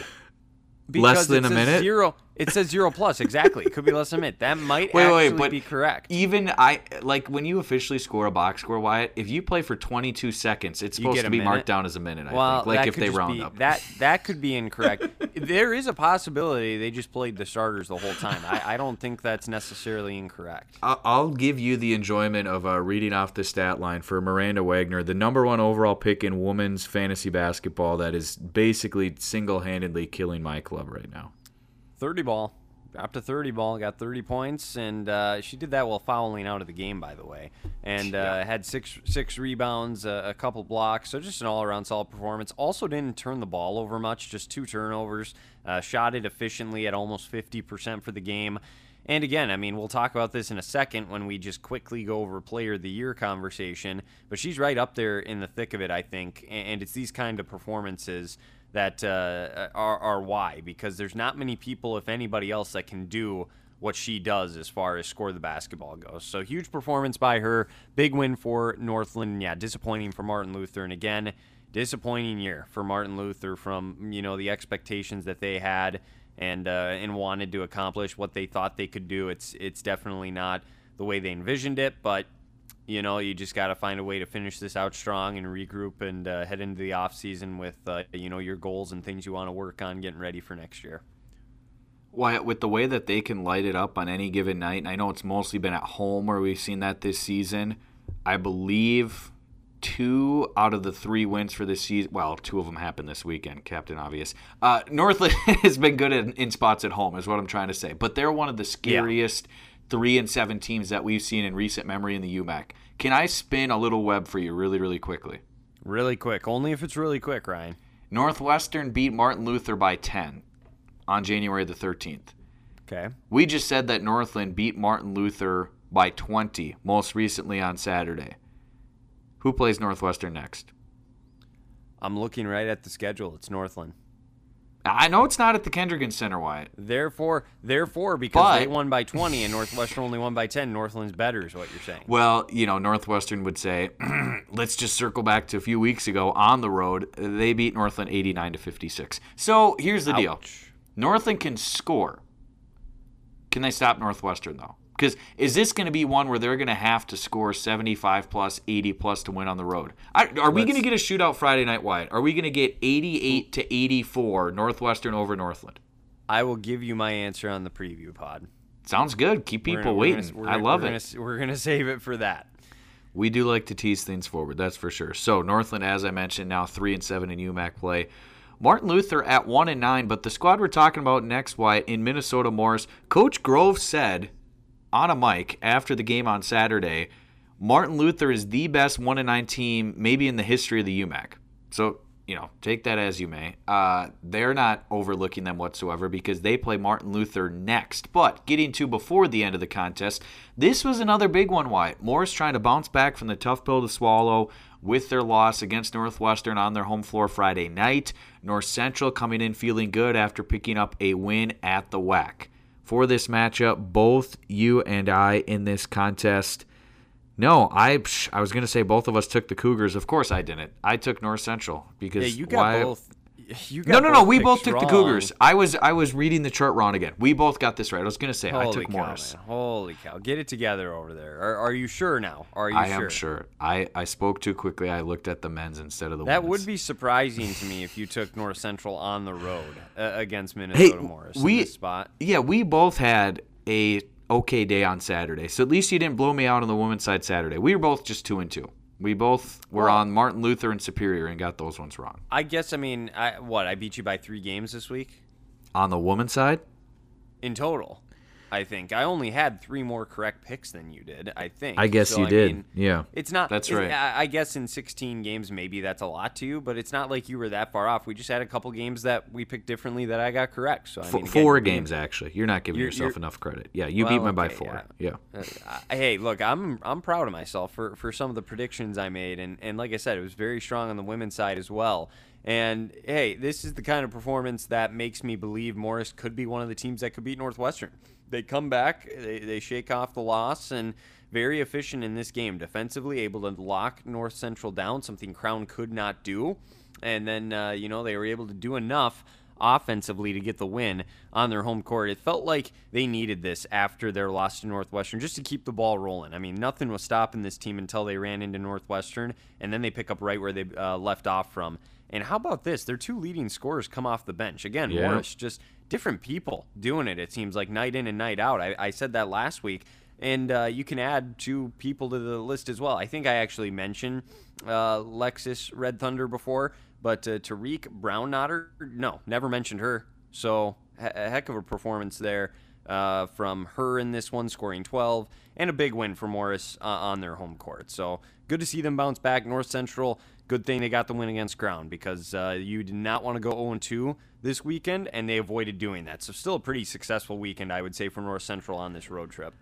Less than a says minute? Zero. It says zero plus. Exactly. It could be less than a minute. That might Wait, actually wait, but be correct. Even I like when you officially score a box score, Wyatt. If you play for 22 seconds, it's supposed to be marked down as a minute. I Well, think, like if they round be, up. That that could be incorrect. there is a possibility they just played the starters the whole time. I, I don't think that's necessarily incorrect. I'll give you the enjoyment of uh, reading off the stat line for Miranda Wagner, the number one overall pick in women's fantasy basketball. That is basically single-handedly killing my club right now. 30 ball. dropped a 30 ball, got 30 points, and uh, she did that while fouling out of the game, by the way, and uh, had six six rebounds, uh, a couple blocks, so just an all around solid performance. Also didn't turn the ball over much, just two turnovers. Uh, shot it efficiently at almost 50% for the game. And again, I mean, we'll talk about this in a second when we just quickly go over player of the year conversation, but she's right up there in the thick of it, I think. And it's these kind of performances that uh, are, are why, because there's not many people, if anybody else, that can do what she does as far as score the basketball goes. So huge performance by her, big win for Northland. Yeah, disappointing for Martin Luther, and again, disappointing year for Martin Luther from you know the expectations that they had and uh, and wanted to accomplish what they thought they could do. It's it's definitely not the way they envisioned it, but you know you just got to find a way to finish this out strong and regroup and uh, head into the off season with uh, you know your goals and things you want to work on getting ready for next year. Wyatt, with the way that they can light it up on any given night, and I know it's mostly been at home where we've seen that this season. I believe two out of the three wins for this season. Well, two of them happened this weekend, Captain Obvious. Uh, Northland has been good in, in spots at home, is what I'm trying to say. But they're one of the scariest three and seven teams that we've seen in recent memory in the UMAC. Can I spin a little web for you really, really quickly? Really quick, only if it's really quick, Ryan. Northwestern beat Martin Luther by 10 on January the 13th. Okay. We just said that Northland beat Martin Luther by 20 most recently on Saturday. Who plays Northwestern next? I'm looking right at the schedule. It's Northland. I know it's not at the Kendrigan Center, Wyatt. Therefore, therefore, because But- they won by 20 and Northwestern only won by 10, Northland's better, is what you're saying. Well, you know, Northwestern would say, let's just circle back to a few weeks ago on the road. They beat Northland 89 to 56. So here's the deal Northland can score. Can they stop Northwestern, though? Because is this going to be one where they're going to have to score 75 plus, 80 plus to win on the road? I, are we going to get a shootout Friday night, Wyatt? Are we going to get 88 to 84 Northwestern over Northland? I will give you my answer on the preview pod. Sounds good. Keep people gonna- waiting. gonna- I love we're it. Gonna, we're going to save it for that. We do like to tease things forward, that's for sure. So Northland, as I mentioned, now three and seven in UMAC play. Martin Luther at one and nine, but the squad we're talking about next, Wyatt, in Minnesota Morris, Coach Grove said on a mic after the game on Saturday, Martin Luther is the best one and nine team maybe in the history of the UMAC. So you know, take that as you may. Uh, they're not overlooking them whatsoever because they play Martin Luther next. But getting to before the end of the contest, this was another big one. Wyatt Morris trying to bounce back from the tough pill to swallow with their loss against Northwestern on their home floor Friday night. North Central coming in feeling good after picking up a win at the WAC. For this matchup, both you and I in this contest no, I I was gonna say both of us took the Cougars. Of course I didn't. I took North Central because Yeah, you got why- both. You No, got no, no. We both took the. Cougars. I was I was reading the chart wrong again. We both got this right. I was gonna say I took cow, Morris. man. Holy cow. Get it together over there. Are, are you sure now? Are you I sure? am sure. I I spoke too quickly. I looked at the men's instead of the That women's. would be surprising to me if you took North Central on the road uh, against Minnesota Morris we- in this spot. Yeah, we both had a okay day on Saturday. So at least you didn't blow me out on the women's side Saturday. We were both just two and two. We both were Well- on Martin Luther and Superior and got those ones wrong. I guess I mean I what I beat you by three games this week On the women's side, in total. I think I only had three more correct picks than you did. I think. I guess So, you I did. mean, yeah. It's not. That's it's- right. I I guess in 16 games, maybe that's a lot to you, but it's not like you were that far off. We just had a couple games that we picked differently that I got correct. So I F- mean, again, four games actually. You're not giving You're- yourself you're- enough credit. Yeah, you Well, beat me by four. yeah. Yeah. Uh, hey, look, I'm I'm proud of myself for, for some of the predictions I made, and, and like I said, it was very strong on the women's side as well. And hey, this is the kind of performance that makes me believe Morris could be one of the teams that could beat Northwestern. They come back, they, they shake off the loss, and very efficient in this game. Defensively, able to lock North Central down, something Crown could not do. And then, uh, you know, they were able to do enough offensively to get the win on their home court. It felt like they needed this after their loss to Northwestern just to keep the ball rolling. I mean, nothing was stopping this team until they ran into Northwestern, and then they pick up right where they uh, left off from. And how about this? Their two leading scorers come off the bench. Again, Yeah. Morris, just different people doing it, it seems like night in and night out. I, I said that last week. And uh, you can add two people to the list as well. I think I actually mentioned uh, Lexus Red Thunder before, but uh, Tariq Brown Notter, no, never mentioned her. So a heck of a performance there uh, from her in this one, scoring 12, and a big win for Morris uh, on their home court. So good to see them bounce back. North Central, good thing they got the win against Crown because uh, you did not want to go 0 2 this weekend, and they avoided doing that. So still a pretty successful weekend, I would say, for North Central on this road trip.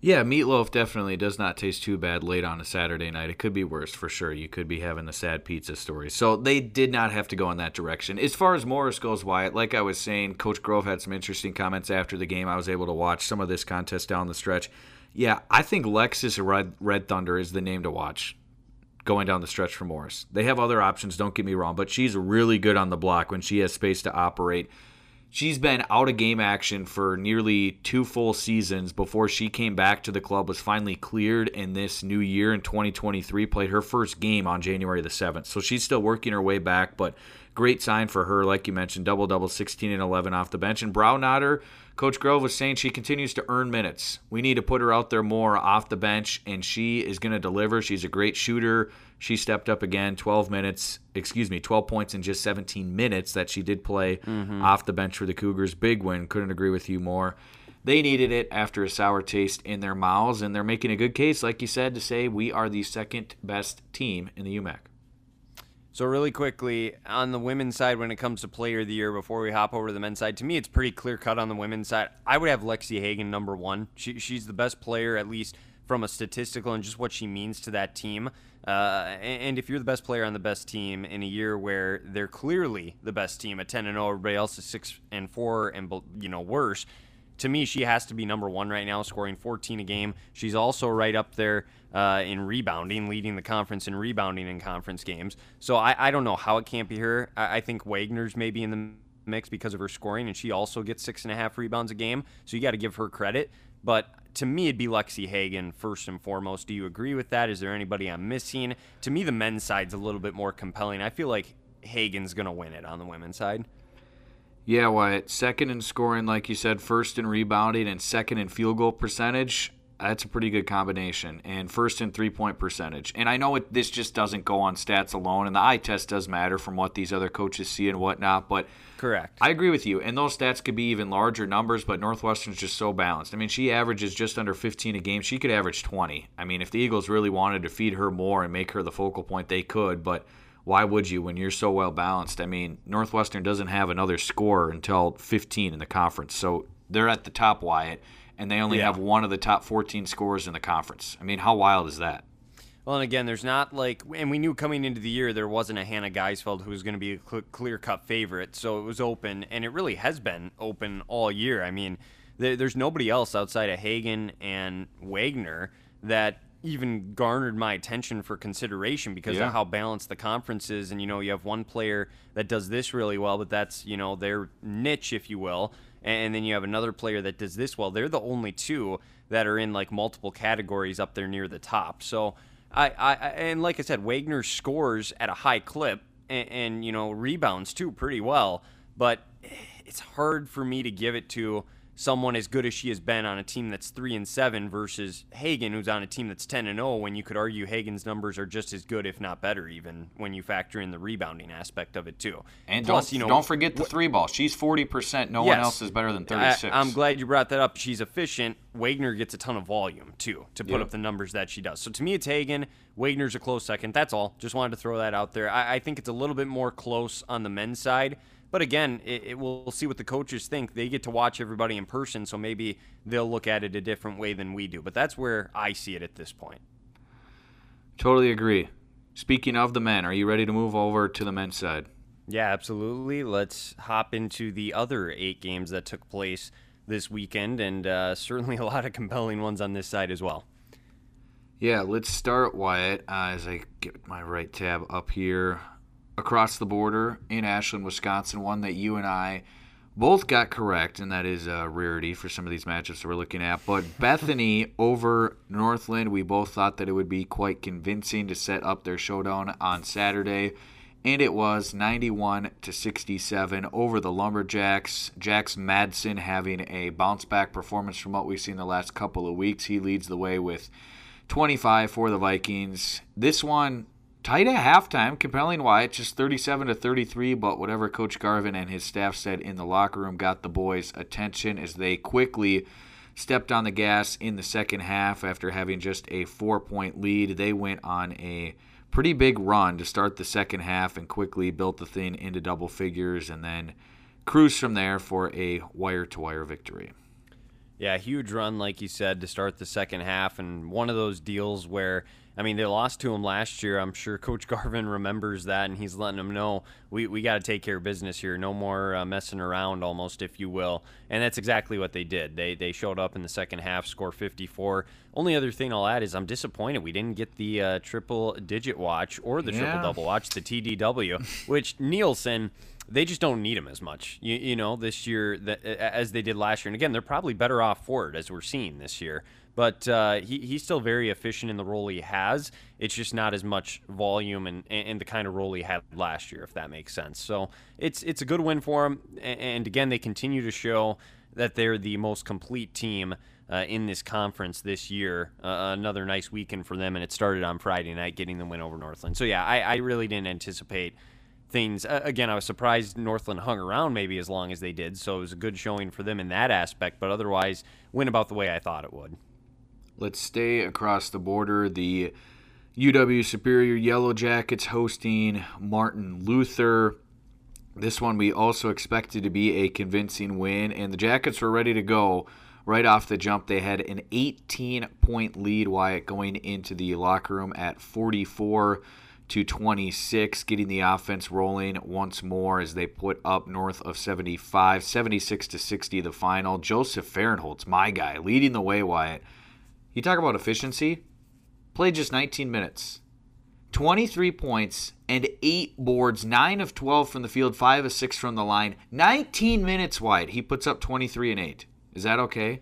Yeah, meatloaf definitely does not taste too bad late on a Saturday night. It could be worse for sure. You could be having the sad pizza story. So they did not have to go in that direction. As far as Morris goes, Wyatt, like I was saying, Coach Grove had some interesting comments after the game. I was able to watch some of this contest down the stretch. Yeah, I think Lexus Red, Red Thunder is the name to watch going down the stretch for Morris. They have other options, don't get me wrong, but she's really good on the block when she has space to operate. She's been out of game action for nearly two full seasons before she came back to the club, was finally cleared in this new year in 2023, played her first game on January the 7th. So she's still working her way back, but great sign for her, like you mentioned, double double, 16 and 11 off the bench. And Brown Coach Grove was saying she continues to earn minutes. We need to put her out there more off the bench, and she is going to deliver. She's a great shooter. She stepped up again, 12 minutes, excuse me, 12 points in just 17 minutes that she did play mm-hmm. off the bench for the Cougars. Big win. Couldn't agree with you more. They needed it after a sour taste in their mouths, and they're making a good case, like you said, to say we are the second best team in the UMAC. So really quickly on the women's side, when it comes to Player of the Year, before we hop over to the men's side, to me it's pretty clear cut on the women's side. I would have Lexi Hagan number one. She, she's the best player, at least from a statistical and just what she means to that team. Uh, and if you're the best player on the best team in a year where they're clearly the best team at 10 and 0, everybody else is 6 and 4 and you know worse, to me, she has to be number one right now, scoring 14 a game. She's also right up there uh, in rebounding, leading the conference in rebounding in conference games. So I, I don't know how it can't be her. I, I think Wagner's maybe in the mix because of her scoring, and she also gets six and a half rebounds a game. So you got to give her credit. But to me, it'd be Lexi Hagan first and foremost. Do you agree with that? Is there anybody I'm missing? To me, the men's side's a little bit more compelling. I feel like Hagan's going to win it on the women's side. Yeah, Wyatt. Second in scoring, like you said, first in rebounding, and second in field goal percentage. That's a pretty good combination. And first in three point percentage. And I know it, this just doesn't go on stats alone, and the eye test does matter from what these other coaches see and whatnot. But Correct. I agree with you. And those stats could be even larger numbers, but Northwestern's just so balanced. I mean, she averages just under 15 a game. She could average 20. I mean, if the Eagles really wanted to feed her more and make her the focal point, they could. But why would you when you're so well balanced? I mean, Northwestern doesn't have another scorer until 15 in the conference. So they're at the top, Wyatt, and they only Yeah. have one of the top 14 scorers in the conference. I mean, how wild is that? Well, and again, there's not like, and we knew coming into the year there wasn't a Hannah Geisfeld who was going to be a cl- clear cut favorite, so it was open, and it really has been open all year. I mean, there, there's nobody else outside of Hagen and Wagner that even garnered my attention for consideration because Yeah. of how balanced the conference is. And, you know, you have one player that does this really well, but that's, you know, their niche, if you will. And then you have another player that does this well. They're the only two that are in like multiple categories up there near the top. So, I, I and like I said, Wagner scores at a high clip and, and you know rebounds too pretty well, but it's hard for me to give it to someone as good as she has been on a team that's three and seven versus Hagen, who's on a team that's ten and zero. When you could argue Hagen's numbers are just as good, if not better, even when you factor in the rebounding aspect of it too. And Plus, don't, you know, don't forget the three ball. She's 40%. No one else is better than I, 36. I'm glad you brought that up. She's efficient. Wagner gets a ton of volume too to put Yep. up the numbers that she does. So to me, it's Hagen. Wagner's a close second. That's all. Just wanted to throw that out there. I, I think it's a little bit more close on the men's side. But again, it, it, we'll see what the coaches think. They get to watch everybody in person, so maybe they'll look at it a different way than we do. But that's where I see it at this point. Totally agree. Speaking of the men, are you ready to move over to the men's side? Yeah, absolutely. Let's hop into the other eight games that took place this weekend, and uh, certainly a lot of compelling ones on this side as well. Yeah, let's start, Wyatt, uh, as I get my right tab up here. Across the border in Ashland, Wisconsin, one that you and I both got correct, and that is a rarity for some of these matchups that we're looking at. But Bethany over Northland, we both thought that it would be quite convincing to set up their showdown on Saturday. And it was 91 to 67 over the Lumberjacks. Jax Madsen having a bounce back performance from what we've seen the last couple of weeks. He leads the way with 25 for the Vikings. This one, tight at halftime. Compelling Wyatt it's just 37 to 33, but whatever Coach Garvin and his staff said in the locker room got the boys' attention as they quickly stepped on the gas in the second half after having just a four point lead. They went on a pretty big run to start the second half and quickly built the thing into double figures and then cruised from there for a wire to wire victory. Yeah, huge run, like you said, to start the second half, and one of those deals where, I mean, they lost to him last year. I'm sure Coach Garvin remembers that, and he's letting them know we, we got to take care of business here. No more uh, messing around, almost, if you will. And that's exactly what they did. They they showed up in the second half, score 54. Only other thing I'll add is I'm disappointed we didn't get the uh, triple digit watch or the Yeah. triple double watch, the TDW, which Nielsen they just don't need him as much, you, you know, this year that, as they did last year. And again, they're probably better off for it as we're seeing this year. But uh, he, he's still very efficient in the role he has. It's just not as much volume and, and the kind of role he had last year, if that makes sense. So it's it's a good win for him. And again, they continue to show that they're the most complete team uh, in this conference this year. Uh, another nice weekend for them, and it started on Friday night, getting the win over Northland. So yeah, I, I really didn't anticipate things. Uh, again, I was surprised Northland hung around maybe as long as they did, so it was a good showing for them in that aspect. But otherwise, went about the way I thought it would. Let's stay across the border. The UW Superior Yellow Jackets hosting Martin Luther. This one we also expected to be a convincing win, and the Jackets were ready to go right off the jump. They had an 18 point lead, Wyatt, going into the locker room at 44 to 26, getting the offense rolling once more as they put up north of 75, 76 to 60 the final. Joseph Fahrenholtz, my guy, leading the way, Wyatt. You talk about efficiency. Played just 19 minutes. 23 points and 8 boards, 9 of 12 from the field, 5 of 6 from the line. 19 minutes Wyatt. He puts up 23 and 8. Is that okay?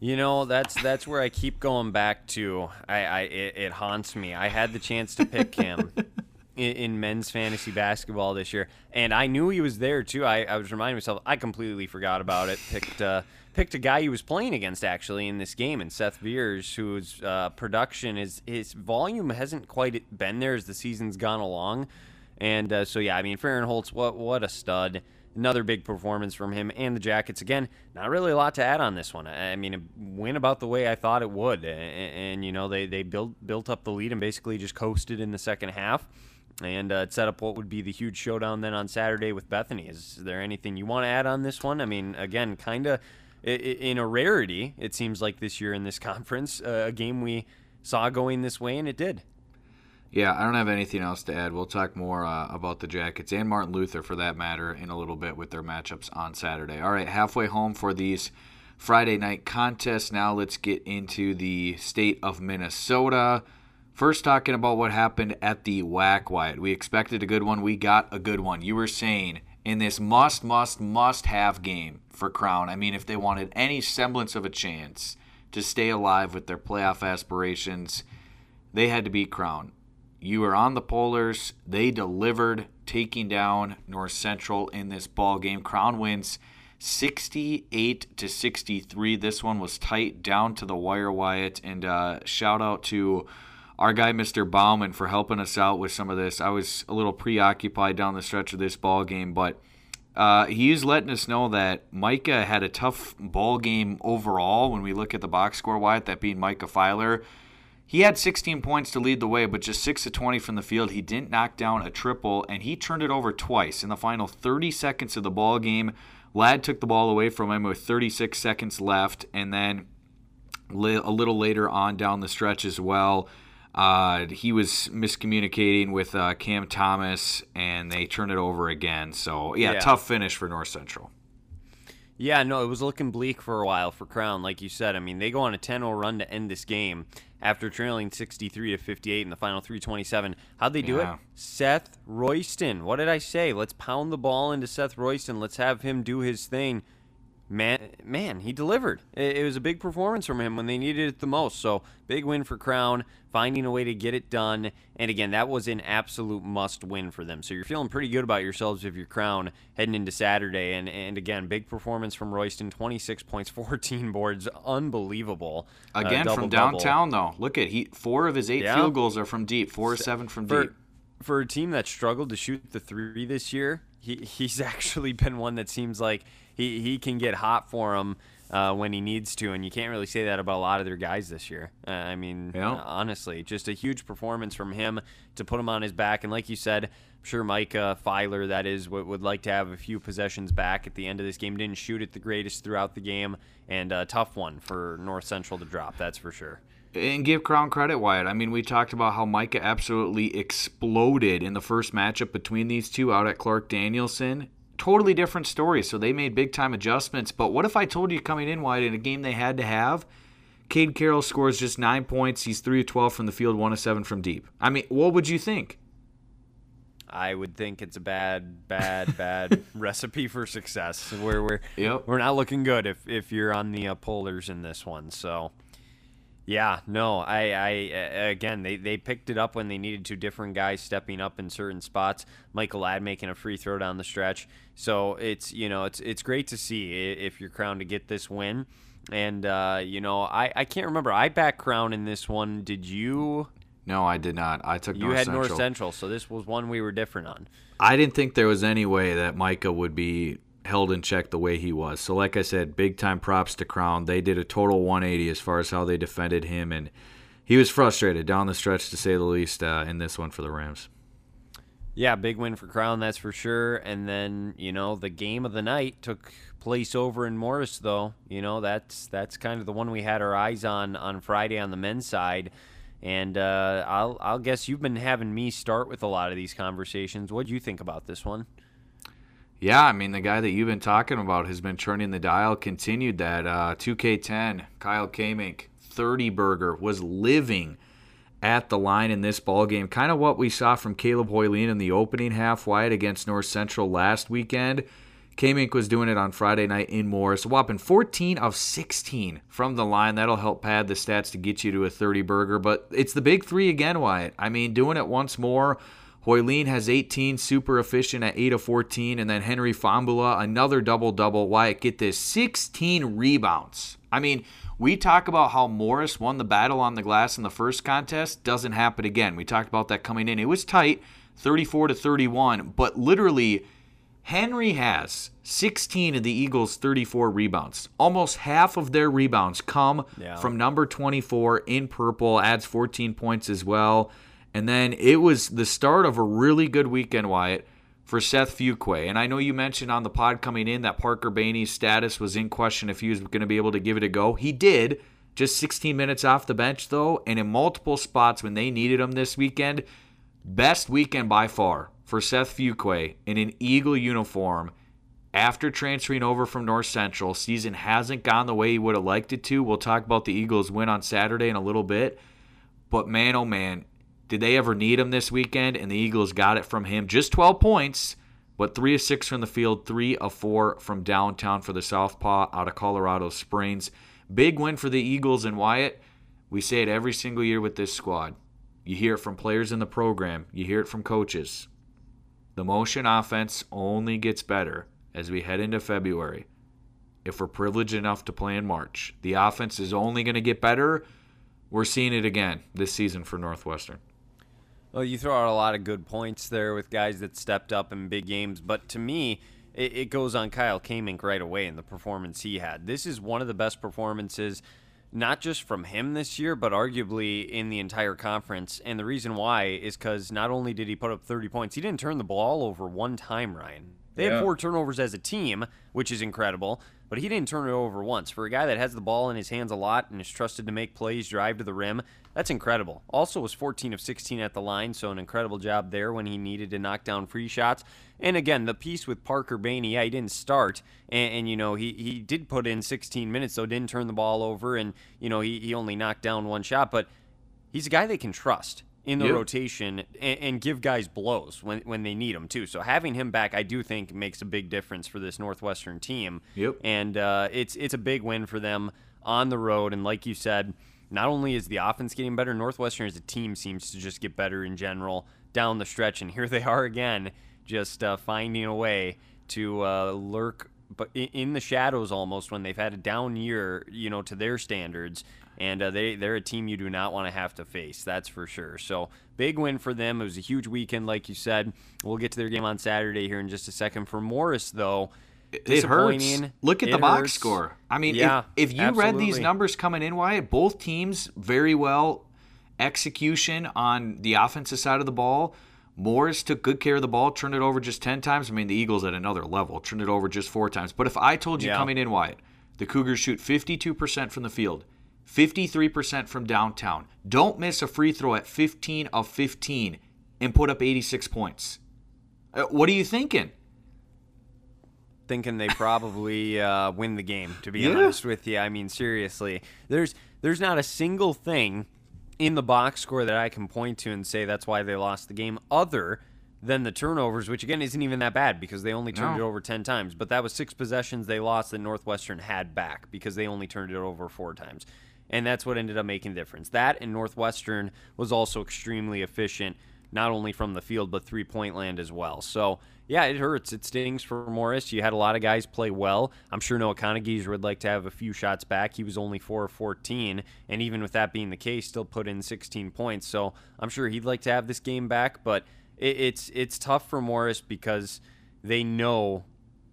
You know, that's that's where I keep going back to. I, I it, it haunts me. I had the chance to pick him in, in men's fantasy basketball this year, and I knew he was there too. I, I was reminding myself I completely forgot about it. Picked uh, picked a guy he was playing against actually in this game, and Seth Veers, whose uh, production is his volume hasn't quite been there as the season's gone along, and uh, so yeah, I mean Fahrenholtz, what what a stud. Another big performance from him and the Jackets. Again, not really a lot to add on this one. I mean, it went about the way I thought it would, and, and you know they they built built up the lead and basically just coasted in the second half, and uh, set up what would be the huge showdown then on Saturday with Bethany. Is there anything you want to add on this one? I mean, again, kind of in a rarity, it seems like this year in this conference, uh, a game we saw going this way, and it did. Yeah, I don't have anything else to add. We'll talk more uh, about the Jackets and Martin Luther for that matter in a little bit with their matchups on Saturday. All right, halfway home for these Friday night contests. Now let's get into the state of Minnesota. First, talking about what happened at the WAC, Wyatt. We expected a good one. We got a good one. You were saying in this must, must, must have game for Crown. I mean, if they wanted any semblance of a chance to stay alive with their playoff aspirations, they had to beat Crown. You were on the Polars. They delivered, taking down North Central in this ball game. Crown wins 68 to 63. This one was tight down to the wire, Wyatt. And uh, shout out to our guy, Mr. Bauman, for helping us out with some of this. I was a little preoccupied down the stretch of this ball game, but uh, is letting us know that Micah had a tough ball game overall. When we look at the box score, Wyatt, that being Micah Filer. He had 16 points to lead the way, but just 6 of 20 from the field. He didn't knock down a triple, and he turned it over twice in the final 30 seconds of the ball game. Ladd took the ball away from him with 36 seconds left, and then a little later on down the stretch as well, uh, he was miscommunicating with uh, Cam Thomas, and they turned it over again. So yeah, Yeah. tough finish for North Central. Yeah, no, it was looking bleak for a while for Crown, like you said. I mean, they go on a 10-0 run to end this game after trailing 63 to 58 in the final 327. How'd they do Yeah. it? Seth Royston. What did I say? Let's pound the ball into Seth Royston. Let's have him do his thing. Man, man, he delivered. It, it was a big performance from him when they needed it the most. So big win for Crown, finding a way to get it done. And again, that was an absolute must win for them. So you're feeling pretty good about yourselves if you're Crown heading into Saturday. And and again, big performance from Royston, 26 points, 14 boards, unbelievable. Uh, Again from double-double. downtown though. Look at he four of his eight Yeah. field goals are from deep. Four or seven from for deep. for a team that struggled to shoot the three this year, he he's actually been one that seems like he, he can get hot for him uh, when he needs to, and you can't really say that about a lot of their guys this year. Uh, I mean, Yeah. honestly, just a huge performance from him to put him on his back, and like you said. I'm sure Mike uh, Filer, that is, would, would like to have a few possessions back at the end of this game. Didn't shoot it the greatest throughout the game, and a tough one for North Central to drop, that's for sure. And give Crown credit, Wyatt. I mean, we talked about how Micah absolutely exploded in the first matchup between these two out at Clark Danielson. Totally different story. So they made big time adjustments. But what if I told you coming in, Wyatt in a game they had to have, Cade Carroll scores just nine points. He's 3 of 12 from the field, 1 of 7 from deep. I mean, what would you think? I would think it's a bad, bad, bad recipe for success. We're we're Yep. we're not looking good if if you're on the uh, Polars in this one. So, yeah, no, I I again they they picked it up when they needed to. Different guys stepping up in certain spots. Michael Ladd making a free throw down the stretch. So it's you know it's it's great to see if you're Crown to get this win. And uh, you know I I can't remember I back Crown in this one. Did you? No, I did not. I took You North had Central. North Central, so this was one we were different on. I didn't think there was any way that Micah would be held in check the way he was. So, like I said, big time props to Crown. They did a total 180 as far as how they defended him, and he was frustrated down the stretch, to say the least, uh, in this one for the Rams. Yeah, big win for Crown, that's for sure. And then you know the game of the night took place over in Morris, though. You know that's that's kind of the one we had our eyes on on Friday on the men's side. And uh, I'll I'll guess you've been having me start with a lot of these conversations. What do you think about this one? Yeah, I mean, the guy that you've been talking about has been turning the dial, continued that. Uh, 2K10, Kyle Kamink, 30 burger, was living at the line in this ball game. Kind of what we saw from Caleb Hoyleen in the opening half Wyatt against North Central last weekend. Kamink was doing it on Friday night in Morris. A whopping 14 of 16 from the line. That'll help pad the stats to get you to a 30 burger. But it's the big three again, Wyatt. I mean, doing it once more. Hoyleen has 18, super efficient at 8 of 14. And then Henry Fambula, another double double. Wyatt, get this 16 rebounds. I mean, we talk about how Morris won the battle on the glass in the first contest. Doesn't happen again. We talked about that coming in. It was tight, 34 to 31. But literally, Henry has 16 of the Eagles' 34 rebounds. Almost half of their rebounds come Yeah. from number 24 in purple, adds 14 points as well. And then it was the start of a really good weekend, Wyatt, for Seth Fuquay. And I know you mentioned on the pod coming in that Parker Bainey's status was in question if he was going to be able to give it a go. He did. Just 16 minutes off the bench, though, and in multiple spots when they needed him this weekend. Best weekend by far for Seth Fuquay in an Eagle uniform after transferring over from North Central. Season hasn't gone the way he would have liked it to. We'll talk about the Eagles' win on Saturday in a little bit. But man, oh man, did they ever need him this weekend? And the Eagles got it from him. Just 12 points, but 3 of 6 from the field, 3 of 4 from downtown for the Southpaw out of Colorado Springs. Big win for the Eagles and Wyatt. We say it every single year with this squad. You hear it from players in the program, you hear it from coaches. The motion offense only gets better as we head into February. If we're privileged enough to play in March, the offense is only going to get better. We're seeing it again this season for Northwestern. Well, you throw out a lot of good points there with guys that stepped up in big games, but to me, it, it goes on Kyle Kamink right away in the performance he had. This is one of the best performances, not just from him this year, but arguably in the entire conference. And the reason why is because not only did he put up 30 points, he didn't turn the ball over one time, Ryan. They had four turnovers as a team, which is incredible, but he didn't turn it over once. For a guy that has the ball in his hands a lot and is trusted to make plays, drive to the rim, that's incredible. Also was 14 of 16 at the line, so an incredible job there when he needed to knock down free shots. And again, the piece with Parker Bainey, yeah, he didn't start, and, and you know he, he did put in 16 minutes, so didn't turn the ball over, and you know he, he only knocked down one shot, but he's a guy they can trust. in the Yep. rotation and, and give guys blows when, when they need them too. So having him back, I do think makes a big difference for this Northwestern team. Yep. And uh, it's it's a big win for them on the road. And like you said, not only is the offense getting better, Northwestern as a team seems to just get better in general down the stretch. And here they are again, just uh, finding a way to uh, lurk but in the shadows almost when they've had a down year, you know, to their standards. And uh, they they're a team you do not want to have to face. That's for sure. So big win for them. It was a huge weekend, like you said. We'll get to their game on Saturday here in just a second. For Morris, though, It hurts. Look at the It box hurts. score. I mean, Yeah, if, if you read these numbers coming in, Wyatt, both teams very well execution on the offensive side of the ball. Morris took good care of the ball, turned it over just 10 times. I mean, the Eagles at another level, turned it over just four times. But if I told you Yeah. coming in, Wyatt, the Cougars shoot 52% from the field, 53% from downtown, don't miss a free throw at 15 of 15, and put up 86 points. Uh, what are you thinking? Thinking they probably uh, win the game. To be Yeah. honest with you, I mean seriously, there's there's not a single thing in the box score that I can point to and say that's why they lost the game, other than the turnovers, which again isn't even that bad because they only turned No. it over ten times. But that was six possessions they lost that Northwestern had back because they only turned it over four times. And that's what ended up making the difference. That and Northwestern was also extremely efficient, not only from the field but three point land as well. So yeah, it hurts. It stings for Morris. You had a lot of guys play well. I'm sure Noah Conagies would like to have a few shots back. He was only 4 of 14, and even with that being the case, still put in 16 points. So I'm sure he'd like to have this game back, but it, it's it's tough for Morris because they know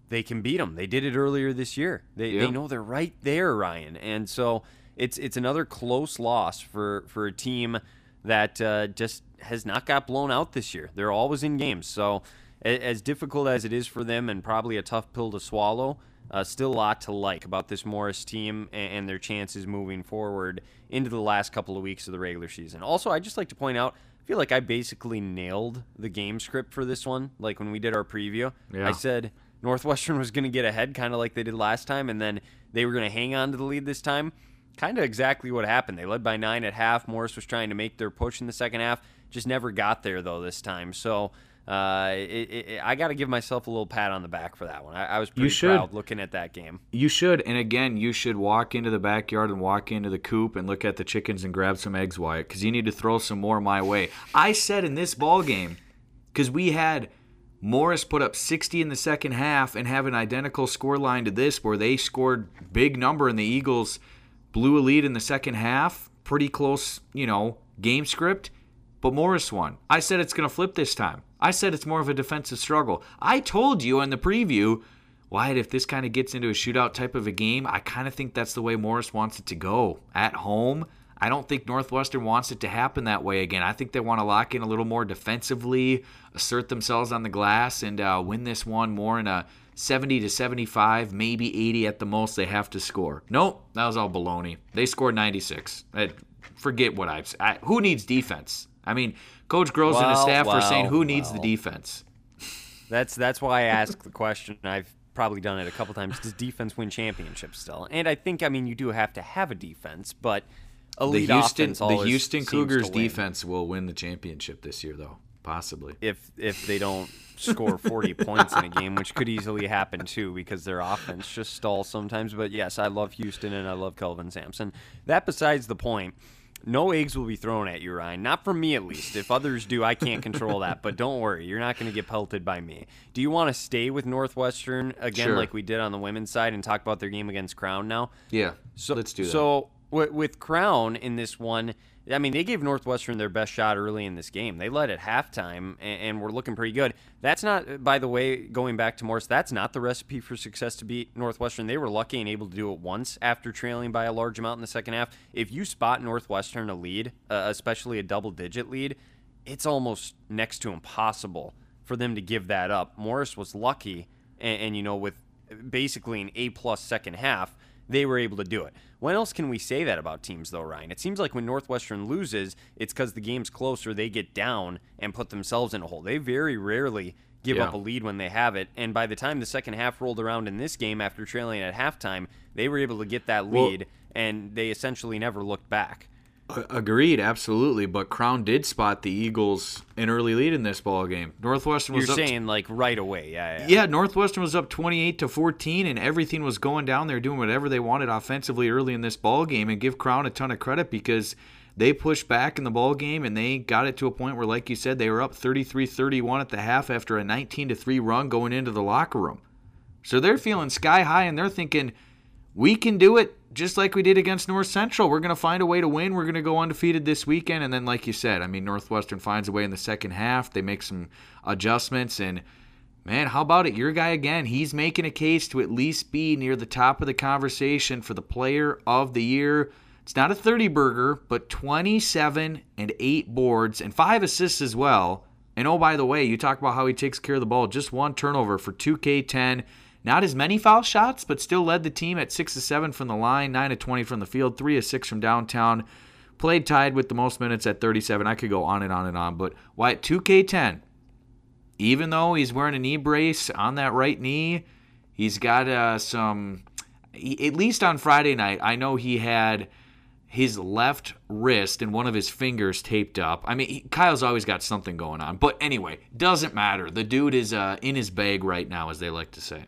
they can beat them. They did it earlier this year. They, Yeah. they know they're right there, Ryan, and so it's it's another close loss for for a team that uh, just has not got blown out this year. They're always in games. So as difficult as it is for them, and probably a tough pill to swallow, uh, still a lot to like about this Morris team and, and their chances moving forward into the last couple of weeks of the regular season. Also, I just like to point out. I feel like I basically nailed the game script for this one. Like when we did our preview, Yeah. I said Northwestern was going to get ahead, kind of like they did last time, and then they were going to hang on to the lead this time. Kind of exactly what happened. They led by nine at half. Morris was trying to make their push in the second half, just never got there though this time. So uh, it, it, I got to give myself a little pat on the back for that one. I, I was pretty proud looking at that game. You should, and again, you should walk into the backyard and walk into the coop and look at the chickens and grab some eggs, Wyatt, because you need to throw some more my way. I said in this ball game, because we had Morris put up 60 in the second half and have an identical score line to this, where they scored big number and the Eagles blew a lead in the second half. Pretty close, you know, game script. But Morris won. I said it's going to flip this time. I said it's more of a defensive struggle. I told you in the preview, Wyatt, if this kind of gets into a shootout type of a game, I kind of think that's the way Morris wants it to go. At home, I don't think Northwestern wants it to happen that way again. I think they want to lock in a little more defensively, assert themselves on the glass, and uh, win this one more in a 70 to 75, maybe 80 at the most. They have to score. Nope, that was all baloney. They scored 96. Uh, forget what I've said. Who needs defense? I mean, Coach Groves and his Well, staff were saying, who needs the defense? That's that's why I asked the question. I've probably done it a couple times. Does defense win championships still? And I think I mean you do have to have a defense, but The Houston, offense the Houston Cougars defense will win the championship this year, though. Possibly. if if they don't score 40 points in a game, which could easily happen too because their offense just stalls sometimes. But yes, I love Houston and I love Kelvin Sampson. That besides the point. No eggs will be thrown at you, Ryan. Not from me, at least. If others do, I can't control that. But don't worry, you're not going to get pelted by me. Do you want to stay with Northwestern again, Sure. like we did on the women's side, and talk about their game against Crown now? Yeah. So let's do that. So with, with Crown in this one, I mean, they gave Northwestern their best shot early in this game. They led at halftime and, and were looking pretty good. That's not, by the way, going back to Morris, that's not the recipe for success to beat Northwestern. They were lucky and able to do it once after trailing by a large amount in the second half. If you spot Northwestern a lead, uh, especially a double digit lead, it's almost next to impossible for them to give that up. Morris was lucky, and, and you know, with basically an A plus second half, they were able to do it. When else can we say that about teams, though, Ryan? It seems like when Northwestern loses, it's because the game's closer, they get down and put themselves in a hole. They very rarely give Yeah. up a lead when they have it. And by the time the second half rolled around in this game after trailing at halftime, they were able to get that Well- lead, and they essentially never looked back. Agreed, absolutely. But Crown did spot the Eagles an early lead in this ball game. Northwestern was You're up saying like right away, yeah, yeah. Yeah, Northwestern was up 28 to 14 and everything was going down there doing whatever they wanted offensively early in this ball game and give Crown a ton of credit because they pushed back in the ball game and they got it to a point where like you said they were up 33-31 at the half after a 19 to 3 run going into the locker room. So they're feeling sky high and they're thinking we can do it just like we did against North Central. We're going to find a way to win. We're going to go undefeated this weekend. And then, like you said, I mean, Northwestern finds a way in the second half. They make some adjustments. And, man, how about it? Your guy again, he's making a case to at least be near the top of the conversation for the player of the year. It's not a 30 burger, but 27 and 8 boards and 5 assists as well. And oh, by the way, you talk about how he takes care of the ball. Just one turnover for 2K10. Not as many foul shots, but still led the team at 6 to 7 from the line, 9 to 20 from the field, 3 to 6 from downtown. Played tied with the most minutes at 37. I could go on and on and on. But Wyatt, 2K10, even though he's wearing a knee brace on that right knee, he's got uh, some. At least on Friday night, I know he had his left wrist and one of his fingers taped up. I mean, he, Kyle's always got something going on. But anyway, doesn't matter. The dude is uh, in his bag right now, as they like to say.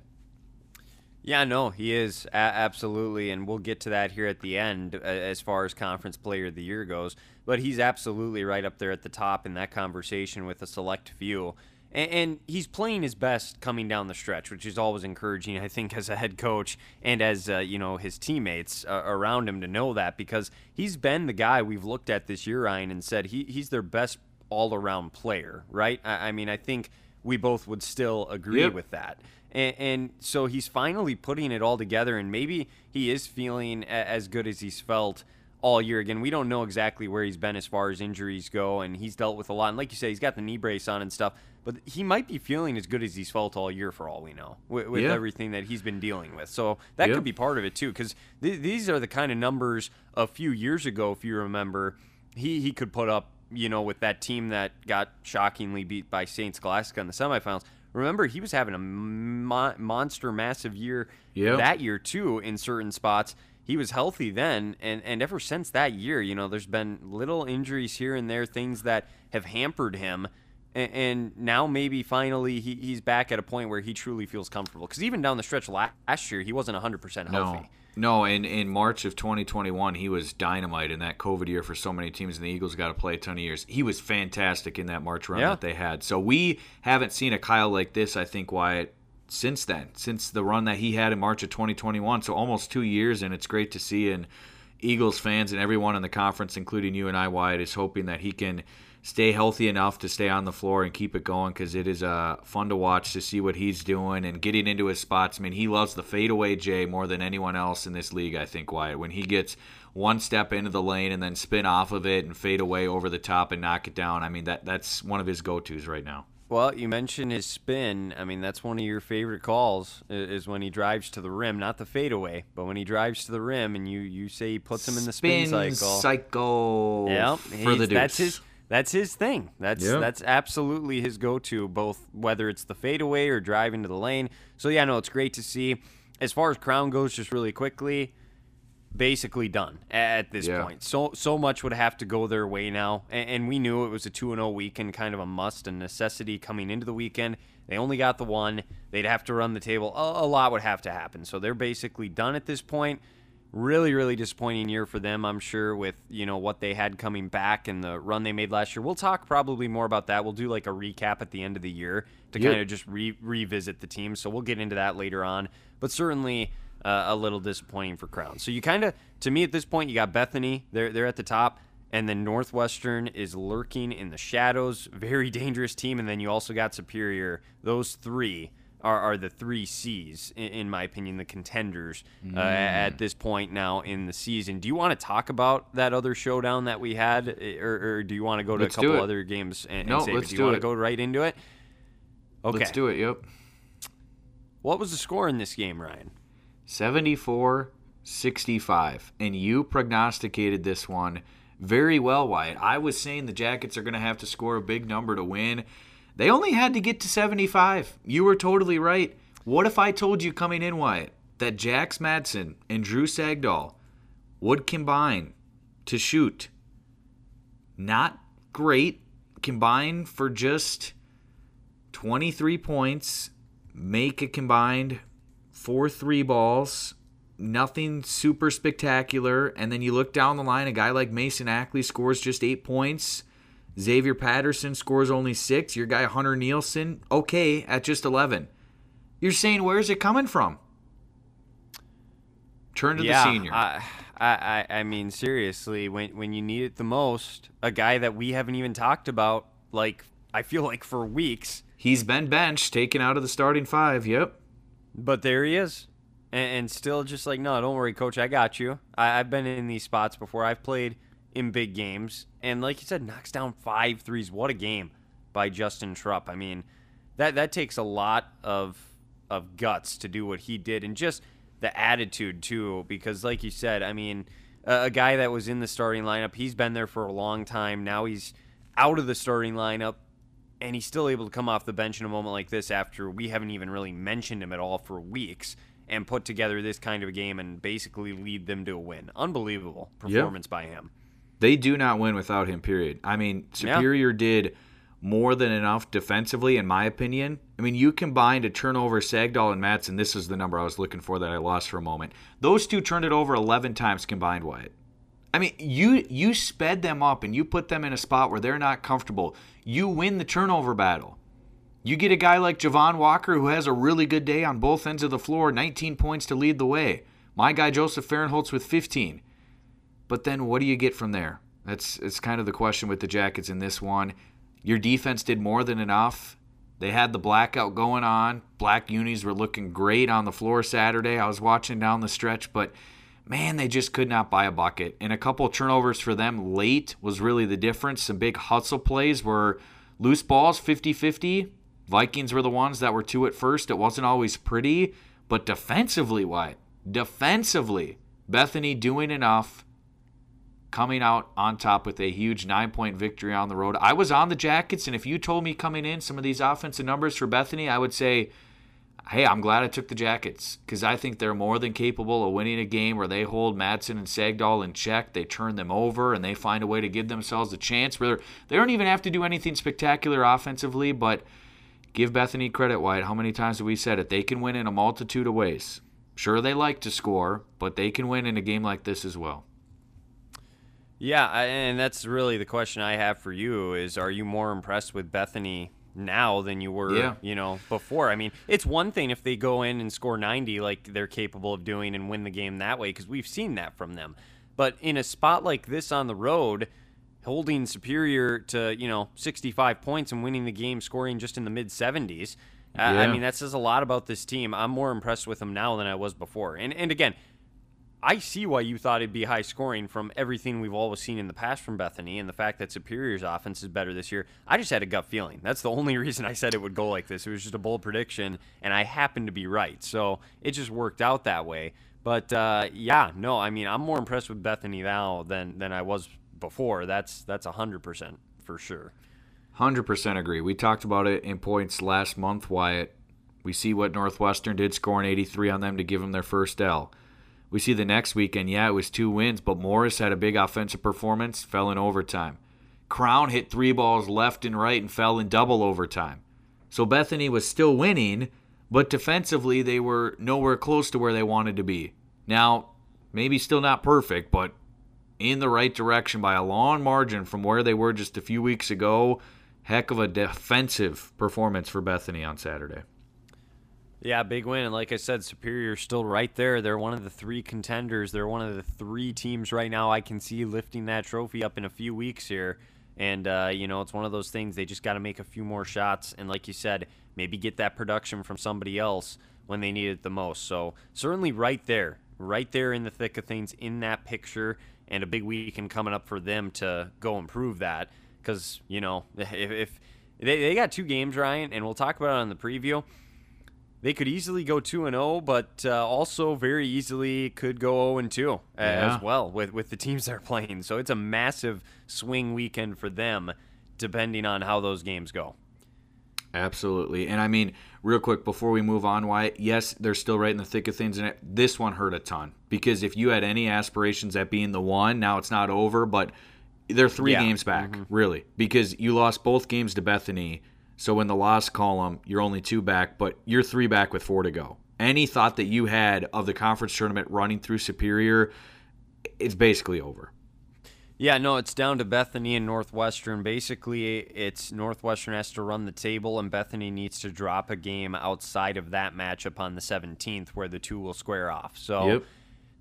Yeah, no, he is a- absolutely, and we'll get to that here at the end uh, as far as conference player of the year goes. But he's absolutely right up there at the top in that conversation with a select few, and, and he's playing his best coming down the stretch, which is always encouraging. I think as a head coach and as uh, you know his teammates uh, around him to know that because he's been the guy we've looked at this year, Ryan, and said he, he's their best all-around player, right? I, I mean, I think we both would still agree Yep. with that. And, and so he's finally putting it all together, and maybe he is feeling a- as good as he's felt all year. Again, we don't know exactly where he's been as far as injuries go, and he's dealt with a lot. And like you said, he's got the knee brace on and stuff, but he might be feeling as good as he's felt all year for all we know with, with Yeah. everything that he's been dealing with. So that could be part of it too, because th- these are the kind of numbers a few years ago, if you remember, he, he could put up, you know, with that team that got shockingly beat by Saint Scholastica in the semifinals. Remember, he was having a mo- monster, massive year Yep. that year too in certain spots. He was healthy then, and, and ever since that year, you know, there's been little injuries here and there, things that have hampered him. And, and now maybe finally he, he's back at a point where he truly feels comfortable. Because even down the stretch last year, he wasn't 100% healthy. No, in, in March of 2021, he was dynamite in that COVID year for so many teams, and the Eagles got to play a ton of years. He was fantastic in that March run Yeah. that they had. So we haven't seen a Kyle like this, I think, Wyatt, since then, since the run that he had in March of 2021. So almost two years, and it's great to see. And Eagles fans and everyone in the conference, including you and I, Wyatt, is hoping that he can stay healthy enough to stay on the floor and keep it going because it is uh, fun to watch to see what he's doing and getting into his spots. I mean, he loves the fadeaway Jay more than anyone else in this league, I think, Wyatt. When he gets one step into the lane and then spin off of it and fade away over the top and knock it down, I mean, that that's one of his go tos right now. Well, you mentioned his spin. I mean, that's one of your favorite calls is when he drives to the rim, not the fadeaway, but when he drives to the rim and you, you say he puts him in the spin, cycle. cycle Yep. for the that's his that's his thing. That's that's absolutely his go-to, both whether it's the fadeaway or driving to the lane. So yeah, no, it's great to see. As far as Crown goes, just really quickly, basically done at this Yeah. point. So so much would have to go their way now, and, and we knew it was a two and oh zero weekend, kind of a must and necessity coming into the weekend. They only got the one. They'd have to run the table. A, a lot would have to happen. So they're basically done at this point really really disappointing year for them i'm sure with you know what they had coming back and the run they made last year. We'll talk probably more about that. We'll do like a recap at the end of the year to Yep. kind of just re- revisit the team. So we'll get into that later on. But certainly uh, a little disappointing for crown. So you kind of to me at this point you got bethany. They're, they're at the top. And then northwestern is lurking in the shadows. Very dangerous team. And then you also got superior. Those three are, are the three C's, in, in my opinion, the contenders uh, at this point now in the season. Do you want to talk about that other showdown that we had, or, or do you want to go to Let's a couple other games and, and No, let's it? Do do you want to go right into it? Okay. Let's do it. Yep. What was the score in this game, Ryan? 74 65. And you prognosticated this one very well, Wyatt. I was saying the Jackets are going to have to score a big number to win. They only had to get to 75. You were totally right. What if I told you coming in, Wyatt, that Jax Madsen and Drew Sagdahl would combine to shoot not great. combine for just 23 points, make a combined four three balls. Nothing super spectacular. And then you look down the line, a guy like Mason Ackley scores just eight points. Xavier Patterson scores only six. Your guy Hunter Nielsen, okay, at just 11. You're saying, where's it coming from? Turn to yeah, the senior. I, I, I- I mean, seriously, when when you need it the most, a guy that we haven't even talked about, like I feel like for weeks, He's been benched, taken out of the starting five. Yep. but there he is, and, and still just like, no, don't worry, coach, I got you. I, I've been in these spots before. I've played in big games, and like you said, knocks down five threes. What a game by Justin Trupp. I mean, that that takes a lot of of guts to do what he did, and just the attitude too. Because like you said, I mean, a, a guy that was in the starting lineup, he's been there for a long time. Now he's out of the starting lineup, and he's still able to come off the bench in a moment like this after we haven't even really mentioned him at all for weeks. And put together this kind of a game and basically lead them to a win. Unbelievable performance by him. They do not win without him, period. I mean, Yeah. Superior did more than enough defensively, in my opinion. I mean, you combined a turnover, Sagdahl and Madsen. This is the number I was looking for that I lost for a moment. Those two turned it over 11 times combined, Wyatt. I mean, you you sped them up and you put them in a spot where they're not comfortable. You win the turnover battle. You get a guy like Javon Walker who has a really good day on both ends of the floor, 19 points to lead the way. My guy Joseph Fahrenholtz with 15. But then what do you get from there? That's it's kind of the question with the Jackets in this one. Your defense did more than enough. They had the blackout going on. Black unis were looking great on the floor Saturday. I was watching down the stretch, but man, they just could not buy a bucket. And a couple turnovers for them late was really the difference. Some big hustle plays were loose balls 50 50. Vikings were the ones that were two at first. It wasn't always pretty, but defensively, what? Defensively, Bethany doing enough, coming out on top with a huge nine point victory on the road. I was on the Jackets, and if you told me coming in some of these offensive numbers for Bethany, I would say, hey, I'm glad I took the Jackets because I think they're more than capable of winning a game where they hold Madsen and Sagdahl in check. They turn them over and they find a way to give themselves a chance. Where they don't even have to do anything spectacular offensively, but give Bethany credit, Wyatt. How many times have we said it? They can win in a multitude of ways. Sure, they like to score, but they can win in a game like this as well. Yeah, I- and that's really the question I have for you is are you more impressed with Bethany now than you were, Yeah. you know, before? I mean, it's one thing if they go in and score 90 like they're capable of doing and win the game that way because we've seen that from them. But in a spot like this on the road, holding superior to, you know, 65 points and winning the game scoring just in the mid 70s, uh, I mean, that says a lot about this team. I'm more impressed with them now than I was before. And and again, I see why you thought it'd be high scoring from everything we've always seen in the past from Bethany and the fact that Superior's offense is better this year. I just had a gut feeling. That's the only reason I said it would go like this. It was just a bold prediction, and I happened to be right. So it just worked out that way. But uh, yeah, no, I mean, I'm more impressed with Bethany now than than I was before. That's that's hundred percent for sure. 100% agree. We talked about it in points last month, Wyatt. We see what Northwestern did, scoring 83 on them to give them their first L. We see the next weekend, yeah, it was two wins, but Morris had a big offensive performance, fell in overtime. Crown hit three balls left and right and fell in double overtime. So Bethany was still winning, but defensively they were nowhere close to where they wanted to be. Now, maybe still not perfect, but in the right direction by a long margin from where they were just a few weeks ago. Heck of a defensive performance for Bethany on Saturday. Yeah, big win. And like I said, Superior's still right there. They're one of the three contenders. They're one of the three teams right now I can see lifting that trophy up in a few weeks here. And, uh, you know, it's one of those things. They just got to make a few more shots. And like you said, maybe get that production from somebody else when they need it the most. So certainly right there, right there in the thick of things in that picture. And a big weekend coming up for them to go improve that. Because, you know, if, if they, they got two games, Ryan, and we'll talk about it on the preview they could easily go 2 and 0 but uh, also very easily could go 0 and 2 uh, as well with with the teams they're playing so it's a massive swing weekend for them depending on how those games go Absolutely. And I mean, real quick before we move on, Wyatt, yes, they're still right in the thick of things. And this one hurt a ton because if you had any aspirations at being the one, now it's not over, but They're three Yeah. games back, really, because you lost both games to Bethany. So in the loss column, you're only two back, but you're three back with four to go. Any thought that you had of the conference tournament running through Superior, it's basically over. Yeah, no, it's down to Bethany and Northwestern. Basically, it's Northwestern has to run the table, and Bethany needs to drop a game outside of that matchup on the 17th, where the two will square off. So Yep.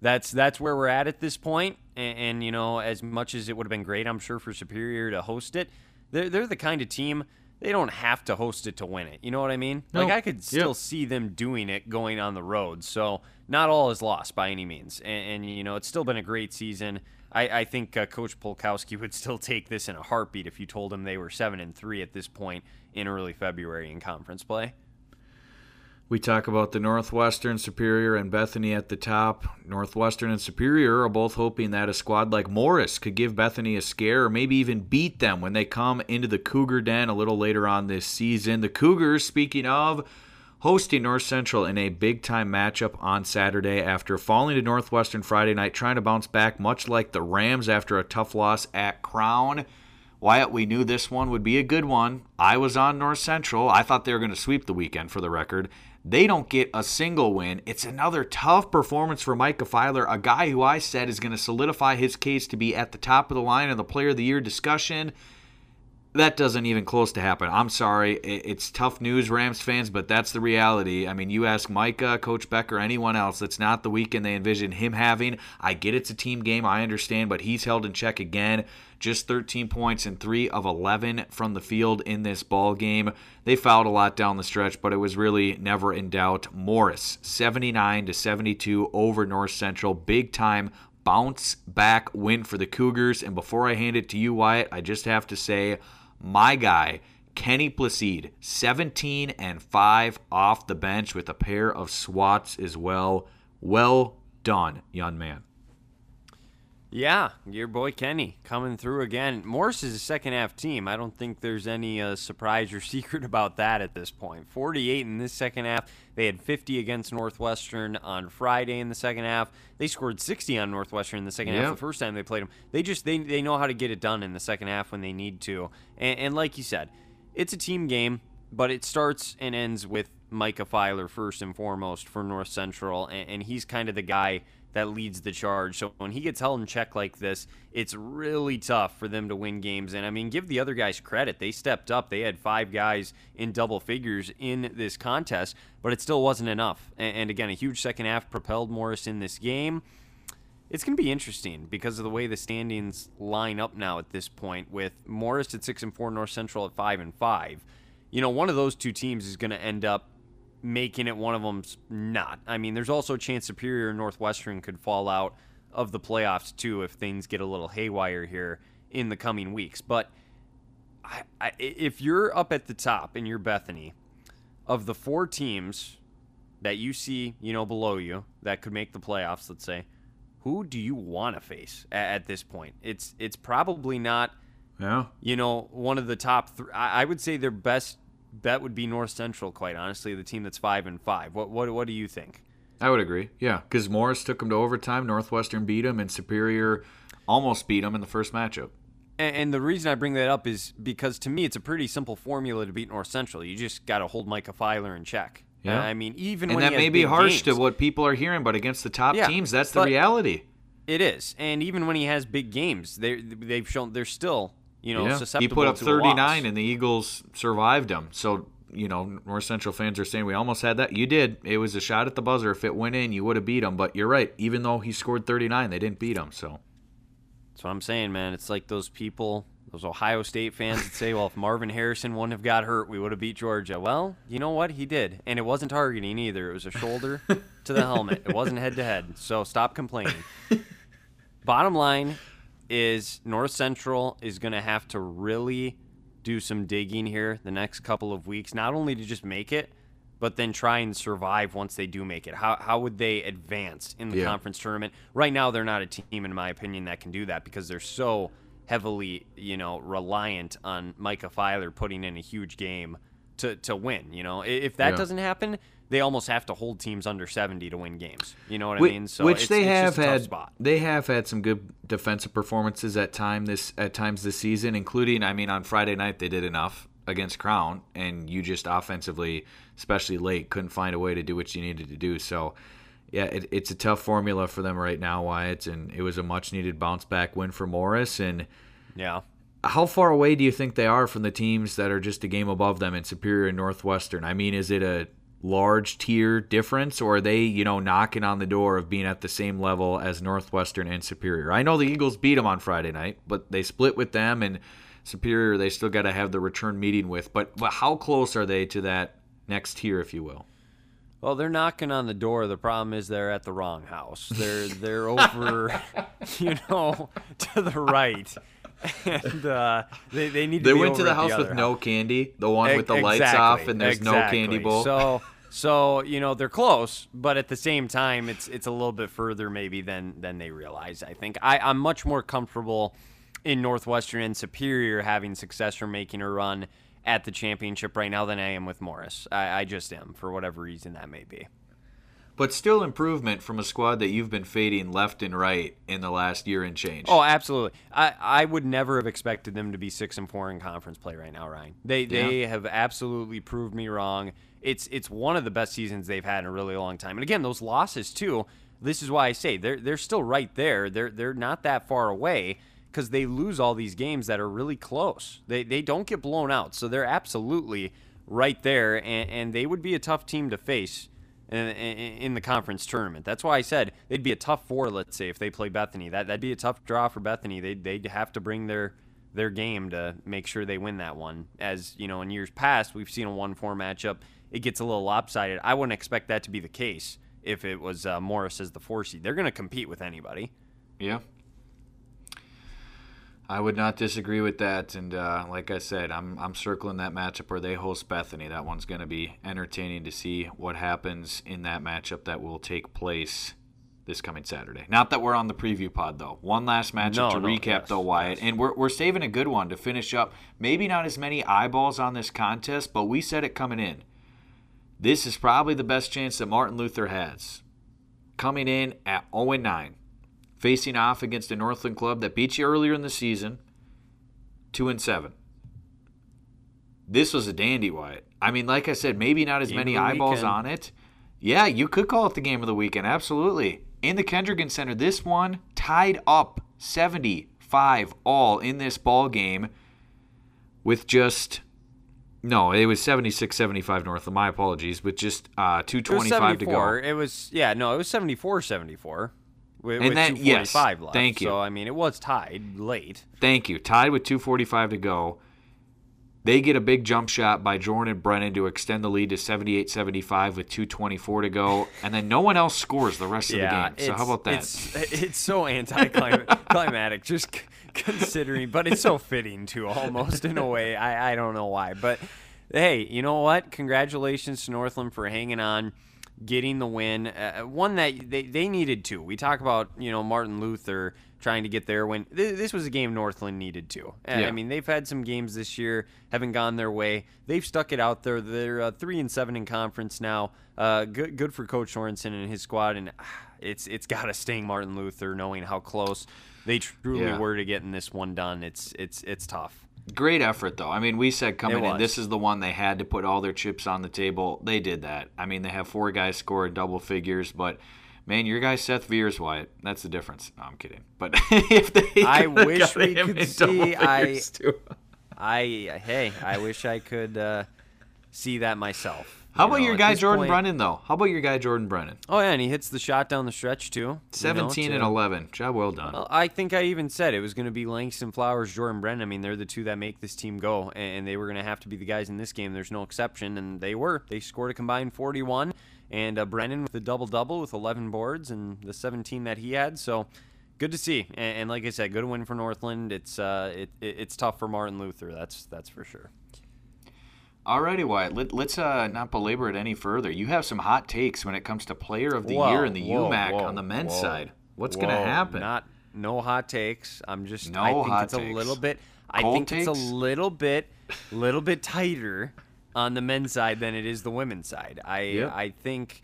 that's that's where we're at at this point. And, and you know, as much as it would have been great, I'm sure for Superior to host it, they're they're the kind of team they don't have to host it to win it. You know what I mean? Like I could still Yep. see them doing it going on the road. So not all is lost by any means. And, and you know, it's still been a great season. I, I think uh, Coach Polkowski would still take this in a heartbeat if you told him they were seven and three at this point in early February in conference play. We talk about the Northwestern, Superior, and Bethany at the top. Northwestern and Superior are both hoping that a squad like Morris could give Bethany a scare or maybe even beat them when they come into the Cougar Den a little later on this season. The Cougars, speaking of, hosting North Central in a big time matchup on Saturday after falling to Northwestern Friday night, trying to bounce back, much like the Rams after a tough loss at Crown. Wyatt, we knew this one would be a good one. I was on North Central. I thought they were going to sweep the weekend for the record. They don't get a single win. It's another tough performance for Micah Filer, a guy who I said is going to solidify his case to be at the top of the line in the player of the year discussion. That doesn't even close to happen. I'm sorry. It's tough news, Rams fans, but that's the reality. I mean, you ask Micah, Coach Becker, anyone else, that's not the weekend they envision him having. I get it's a team game, I understand, but he's held in check again. Just 13 points and 3 of 11 from the field in this ball game. They fouled a lot down the stretch, but it was really never in doubt. Morris, 79 to 72 over North Central. Big time bounce back win for the Cougars. And before I hand it to you, Wyatt, I just have to say, my guy, Kenny Placide, 17 and 5 off the bench with a pair of swats as well. Well done, young man. Yeah, your boy Kenny coming through again. Morris is a second half team. I don't think there's any uh, surprise or secret about that at this point. 48 in this second half. They had 50 against Northwestern on Friday in the second half. They scored 60 on Northwestern in the second half the first time they played them. They just they, they know how to get it done in the second half when they need to. And, and like you said, it's a team game, but it starts and ends with Micah Filer first and foremost for North Central, and, and he's kind of the guy that leads the charge. So when he gets held in check like this, it's really tough for them to win games. And I mean, give the other guys credit. They stepped up. They had five guys in double figures in this contest, but it still wasn't enough. And, again, a huge second half propelled Morris in this game. It's going to be interesting because of the way the standings line up now at this point with Morris at 6 and 4, North Central at 5 and 5. You know, one of those two teams is going to end up making it one of them's not. I mean, there's also a chance Superior and Northwestern could fall out of the playoffs too if things get a little haywire here in the coming weeks. But I, I, if you're up at the top and you're Bethany, of the four teams that you see, you know, below you that could make the playoffs, let's say, who do you want to face at, at this point? It's it's probably not Yeah. you know, one of the top three. I I would say their best bet would be North Central. Quite honestly, the team that's five and five. What what what do you think? I would agree. Yeah, because Morris took him to overtime. Northwestern beat him, and Superior almost beat him in the first matchup. And, and the reason I bring that up is because to me, it's a pretty simple formula to beat North Central. You just got to hold Micah Filer in check. Yeah. I mean, even And when that may be harsh games, to what people are hearing, but against the top Yeah, teams, that's the reality. it is. And even when he has big games, they they've shown they're still you know Yeah. He put up to a loss. 39, and the Eagles survived him. So, you know, North Central fans are saying we almost had that. You did. It was a shot at the buzzer. If it went in, you would have beat him. But you're right. Even though he scored 39, they didn't beat him. So, That's what I'm saying, man. It's like those people, those Ohio State fans that say, well, if Marvin Harrison wouldn't have got hurt, we would have beat Georgia. Well, you know what? He did. And it wasn't targeting either. It was a shoulder to the helmet. It wasn't head to head. So stop complaining. Bottom line is North Central is going to have to really do some digging here the next couple of weeks, not only to just make it, but then try and survive once they do make it. How, how would they advance in the Yeah. conference tournament? Right now, they're not a team, in my opinion, that can do that because they're so heavily, you know, reliant on Micah Filer putting in a huge game to to win. You know, if that Yeah. doesn't happen, they almost have to hold teams under 70 to win games. You know what Whi- I mean? So which they have just a tough had. They have had some good defensive performances at time this at times this season, including I mean on Friday night they did enough against Crown, and you just offensively, especially late, couldn't find a way to do what you needed to do. So. Yeah, it, it's a tough formula for them right now, Wyatt, and it was a much needed bounce back win for Morris. And Yeah. how far away do you think they are from the teams that are just a game above them in Superior and Northwestern? I mean, is it a large tier difference, or are they, you know, knocking on the door of being at the same level as Northwestern and Superior? I know the Eagles beat them on Friday night, but they split with them, and Superior they still got to have the return meeting with. But, but how close are they to that next tier, if you will? Well, they're knocking on the door. The problem is they're at the wrong house. They're they're over, you know, to the right, and uh, they they need to. They went to the house with no candy, the one with the Ex- lights off, and there's no candy bowl. So so you know they're close, but at the same time, it's it's a little bit further maybe than than they realize. I think I I'm much more comfortable in Northwestern and Superior having success from making a run at the championship right now than I am with Morris. I, I just am for whatever reason that may be. But still improvement from a squad that you've been fading left and right in the last year and change. Oh, absolutely. I, I would never have expected them to be six and four in conference play right now, Ryan. They they have absolutely proved me wrong. It's it's one of the best seasons they've had in a really long time. And again, those losses too. This is why I say they're they're still right there. They're they're not that far away because they lose all these games that are really close. They they don't get blown out, so they're absolutely right there. And, and they would be a tough team to face in, the conference tournament. That's why I said they'd be a tough four. Let's say if they play Bethany, that that'd be a tough draw for Bethany. They'd they'd have to bring their their game to make sure they win that one. As you know, in years past, we've seen a one four matchup. It gets a little lopsided. I wouldn't expect that to be the case if it was uh, Morris as the four seed. They're going to compete with anybody. Yeah. I would not disagree with that, and uh, like I said, I'm I'm circling that matchup where they host Bethany. That one's going to be entertaining to see what happens in that matchup that will take place this coming Saturday. Not that we're on the preview pod though. One last matchup No, to no, recap yes, though, Wyatt, and we're we're saving a good one to finish up. Maybe not as many eyeballs on this contest, but we said it coming in. This is probably the best chance that Martin Luther has. Coming in at 0 9 facing off against a Northland club that beat you earlier in the season, two and seven. This was a dandy, Wyatt. I mean, like I said, maybe not as Game many eyeballs weekend. on it. Yeah, you could call it the game of the weekend, absolutely. In the Kendrigan Center, this one tied up 75 all in this ball game with just no, it was 76-75 Northland. My apologies, with just uh, 225 to go. It was yeah, no, it was 74-74 with, And with that- yes, 245 left. thank you. So I mean, it was tied late. Thank you. Tied with 245 to go. They get a big jump shot by Jordan Brennan to extend the lead to 78-75 with 224 to go, and then no one else scores the rest yeah, of the game. So how about that? It's, it's so anticlimactic, just considering, but it's so fitting too, almost in a way. I, I don't know why, but hey, you know what? Congratulations to Northland for hanging on, getting the win. Uh, one that they, they needed to. We talk about you know Martin Luther trying to get there when Th- This was a game Northland needed to. Uh, Yeah. I mean, they've had some games this year haven't gone their way. They've stuck it out there. They're uh, three and seven in conference now. Uh, good good for Coach Sorensen and his squad, and ah, it's it's got to sting Martin Luther knowing how close they truly Yeah. were to getting this one done. It's it's it's tough. Great effort, though. I mean, we said coming in, this is the one they had to put all their chips on the table. They did that. I mean, they have four guys score double figures, but man, your guy Seth Veers, Wyatt, that's the difference. No, I'm kidding. But if they I wish we could see- I-. I hey, I wish I could uh, see that myself. How You about know, your guy Jordan point- Brennan, though? How about your guy Jordan Brennan? Oh yeah, and he hits the shot down the stretch too. you know, 17 and to- 11. Job well done. Well, I think I even said it was going to be Langston Flowers, Jordan Brennan. I mean, they're the two that make this team go, and they were going to have to be the guys in this game. There's no exception, and they were. They scored a combined 41, and uh, Brennan with a double double with 11 boards and the 17 that he had. So good to see. And, and like I said, good win for Northland. It's uh, it, it, it's tough for Martin Luther. That's that's for sure. Alrighty, Wyatt. Let, let's uh, not belabor it any further. You have some hot takes when it comes to Player of the Whoa, Year in the whoa, UMAC whoa, on the men's side. What's going to happen? Not no hot takes. I'm just. No I think hot it's a little bit. I Cold think it's a little bit, little bit tighter on the men's side than it is the women's side. I Yep. I think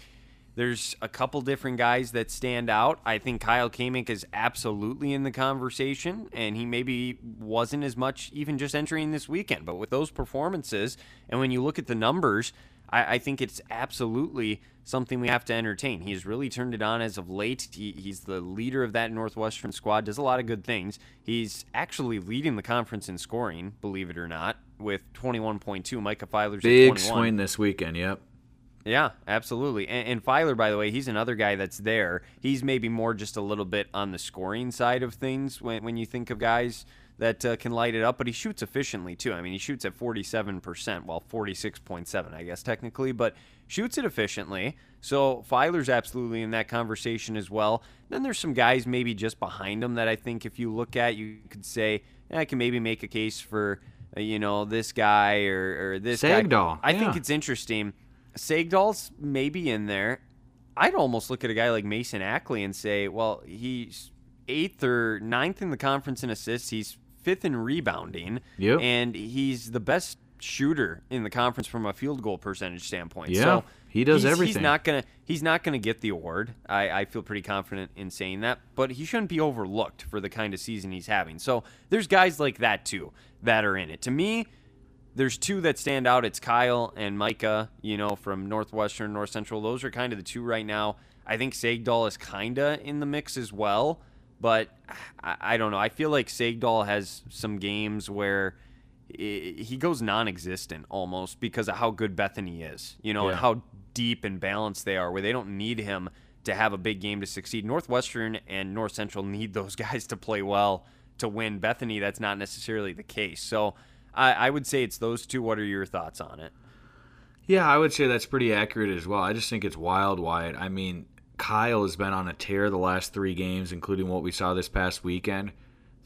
there's a couple different guys that stand out. I think Kyle Kamink is absolutely in the conversation, and he maybe wasn't as much even just entering this weekend. But with those performances, and when you look at the numbers, I, I think it's absolutely something we have to entertain. He's really turned it on as of late. He, he's the leader of that Northwestern squad, does a lot of good things. He's actually leading the conference in scoring, believe it or not, with 21.2. Micah Filer's Big at 21. swing this weekend. Yep. Yeah, absolutely. And, and Filer, by the way, he's another guy that's there. He's maybe more just a little bit on the scoring side of things when, when you think of guys that uh, can light it up, but he shoots efficiently too. I mean, he shoots at 47%, well, 46.7, I guess, technically, but shoots it efficiently. So Filer's absolutely in that conversation as well. Then there's some guys maybe just behind him that I think if you look at, you could say, eh, I can maybe make a case for, you know, this guy or, or this guy. I yeah. think it's interesting. Sagdahl's maybe in there. I'd almost look at a guy like Mason Ackley and say, well, he's eighth or ninth in the conference in assists. He's fifth in rebounding. Yep. And he's the best shooter in the conference from a field goal percentage standpoint. Yeah, so he does he's, everything. He's not gonna he's not gonna get the award. I, I feel pretty confident in saying that. But he shouldn't be overlooked for the kind of season he's having. So there's guys like that too that are in it. To me, there's two that stand out. It's Kyle and Micah, you know, from Northwestern, North Central. Those are kind of the two right now. I think Sagdahl is kinda in the mix as well, but I, I don't know. I feel like Sagdahl has some games where he goes non-existent almost because of how good Bethany is, you know, and how deep and balanced they are, where they don't need him to have a big game to succeed. Northwestern and North Central need those guys to play well to win. Bethany, that's not necessarily the case. So I, I would say it's those two. What are your thoughts on it? Yeah, I would say that's pretty accurate as well. I just think it's wild, Wyatt. I mean, Kyle has been on a tear the last three games, including what we saw this past weekend.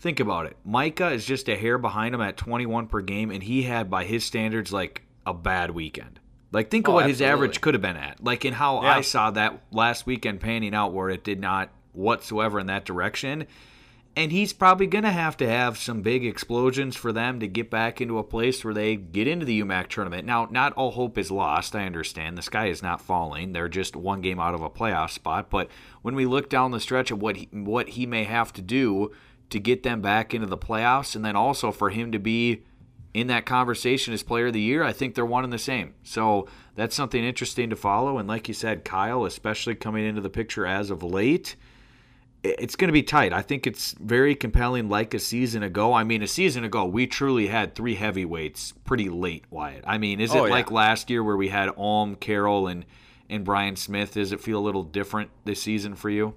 Think about it. Micah is just a hair behind him at 21 per game, and he had, by his standards, like a bad weekend. Like, think of Oh, what his average could have been at. Like, in how Yeah. I saw that last weekend panning out, where it did not whatsoever in that direction. And he's probably going to have to have some big explosions for them to get back into a place where they get into the UMAC tournament. Now, not all hope is lost. I understand. The sky is not falling. They're just one game out of a playoff spot. But when we look down the stretch of what he, what he may have to do to get them back into the playoffs, and then also for him to be in that conversation as player of the year, I think they're one and the same. So that's something interesting to follow. And like you said, Kyle, especially coming into the picture as of late it's going to be tight. I think it's very compelling, like a season ago. I mean, a season ago, we truly had three heavyweights pretty late, Wyatt. I mean, is it Oh, yeah. like last year where we had Alm, Carroll, and, and Brian Smith? Does it feel a little different this season for you?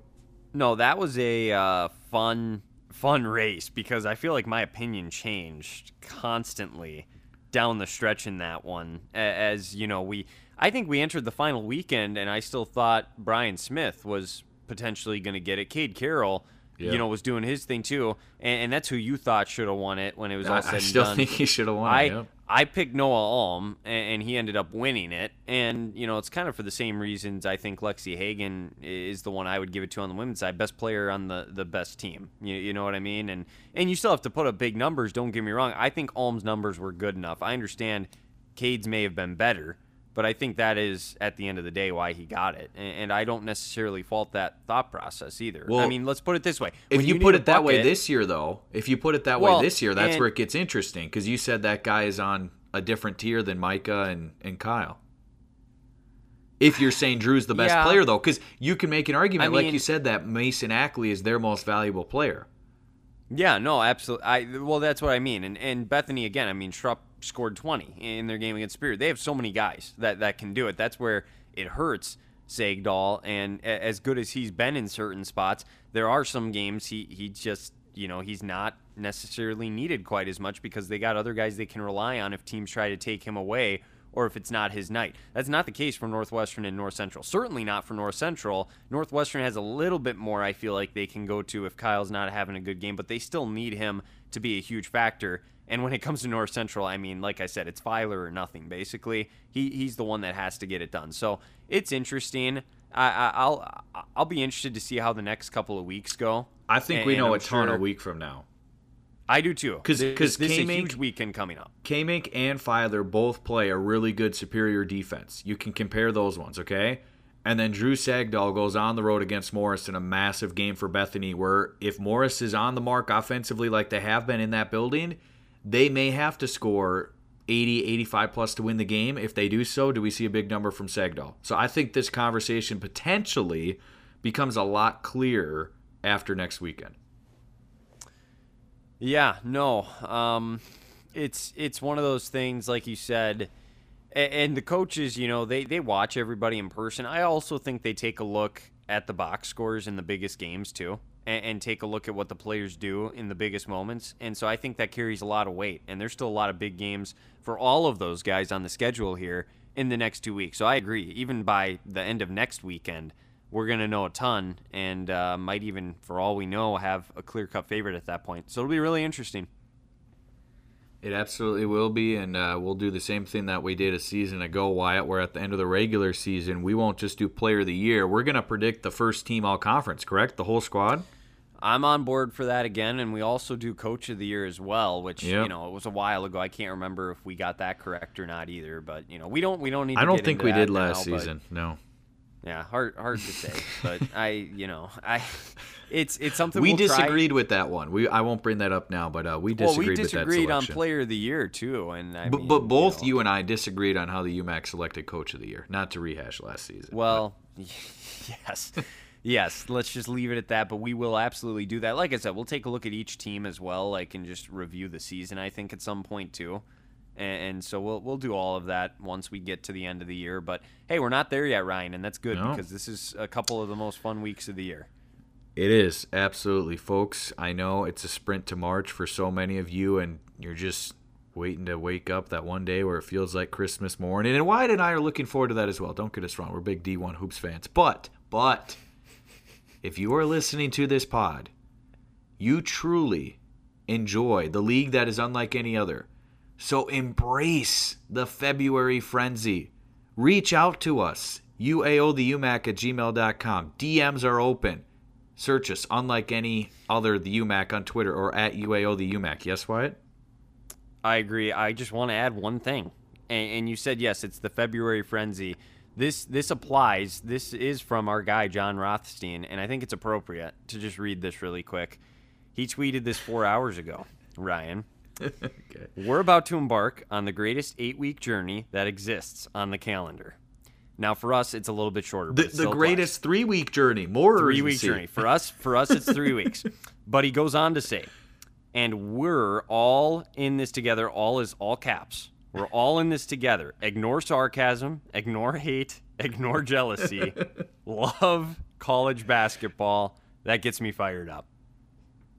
No, that was a uh, fun, fun race because I feel like my opinion changed constantly down the stretch in that one. As you know, we I think we entered the final weekend, and I still thought Brian Smith was potentially going to get it. Cade Carroll, Yeah. you know, was doing his thing too, and, and that's who you thought should have won it when it was all I, said I and still done. think he should have won. I it, yep. I picked Noah Alm, and he ended up winning it. And you know, it's kind of for the same reasons. I think Lexi Hagan is the one I would give it to on the women's side, best player on the the best team. You, you know what I mean? And and you still have to put up big numbers. Don't get me wrong. I think Alm's numbers were good enough. I understand Cade's may have been better, but I think that is at the end of the day why he got it. And, and I don't necessarily fault that thought process either. Well, I mean, let's put it this way: If When you, need put it that way this year, though, if you put it that Well, way this year, that's and- where it gets interesting because you said that guy is on a different tier than Micah and, and Kyle. If you're saying Drew's the best Yeah. player, though, because you can make an argument, I like you said, that Mason Ackley is their most valuable player. Yeah, no, absolutely. I well, that's what I mean. And and Bethany again. I mean, Schrupp scored 20 in their game against Spirit. They have so many guys that that can do it. That's where it hurts Sagdahl. And as good as he's been in certain spots, there are some games he he just you know he's not necessarily needed quite as much because they got other guys they can rely on if teams try to take him away or if it's not his night. That's not the case for Northwestern and North Central. Certainly not for North Central. Northwestern has a little bit more, I feel like, they can go to if Kyle's not having a good game, but they still need him to be a huge factor. And when it comes to North Central, I mean, like I said, it's Filer or nothing, basically. He, he's the one that has to get it done. So it's interesting. I, I, I'll I'll be interested to see how the next couple of weeks go. I think And- we know a ton sure- a week from now. I do too. 'Cause- This- 'cause this is a K-Mink- huge weekend coming up. K-Mink and Filer both play a really good superior defense. You can compare those ones, okay? And then Drew Sagdahl goes on the road against Morris in a massive game for Bethany where if Morris is on the mark offensively like they have been in that building, they may have to score 80, 85 plus to win the game. If they do so, do we see a big number from Sagdahl? So I think this conversation potentially becomes a lot clearer after next weekend. Yeah, no. Um, it's it's one of those things, like you said, and, and the coaches, you know, they they watch everybody in person. I also think they take a look at the box scores in the biggest games too, and, and take a look at what the players do in the biggest moments. And so I think that carries a lot of weight. And there's still a lot of big games for all of those guys on the schedule here in the next two weeks. So I agree. Even by the end of next weekend we're going to know a ton and uh, might even, for all we know, have a clear cut favorite at that point. So it'll be really interesting. It absolutely will be, and uh, we'll do the same thing that we did a season ago, Wyatt, where at the end of the regular season, we won't just do player of the year. We're going to predict the first team all conference, correct? The whole squad? I'm on board for that again, and we also do coach of the year as well, which Yep. you know it was a while ago. I can't remember if we got that correct or not either. But you know we don't we don't need. To I don't think we did now, last but- season. No. Yeah, hard hard to say, but I you know I it's it's something We we'll try- disagreed with that one. We I won't bring that up now, but uh, we Well, disagreed, we disagreed with that on player of the year too, and I but, mean, but both know, you and I disagreed on how the UMAC selected coach of the year. Not to rehash last season. Well, yes. Yes, let's just leave it at that, but we will absolutely do that. Like I said, we'll take a look at each team as well, like and just review the season I think at some point too. And, and so we'll we'll do all of that once we get to the end of the year, but hey, we're not there yet, Ryan, and that's good No. because this is a couple of the most fun weeks of the year. It is absolutely, folks. I know it's a sprint to March for so many of you, and you're just waiting to wake up that one day where it feels like Christmas morning. And Wyatt and I are looking forward to that as well. Don't get us wrong; we're big D1 hoops fans. But, but, if you are listening to this pod, you truly enjoy the league that is unlike any other. So embrace the February frenzy. Reach out to us. UAO the UMAC at gmail.com. DMs are open. Search us, unlike any other the UMAC on Twitter or at UAO the UMAC. Yes, Wyatt? I agree. I just want to add one thing, and, and you said yes. It's the February frenzy. This this applies. This is from our guy Jon Rothstein, and I think it's appropriate to just read this really quick. He tweeted this four hours ago. Ryan, Okay. we're about to embark on the greatest eight-week journey that exists on the calendar. Now, for us, it's a little bit shorter. The, the greatest three week journey. More three week journey for us for us it's three weeks but he goes on to say and we're all in this together all is all caps we're all in this together ignore sarcasm ignore hate ignore jealousy love college basketball that gets me fired up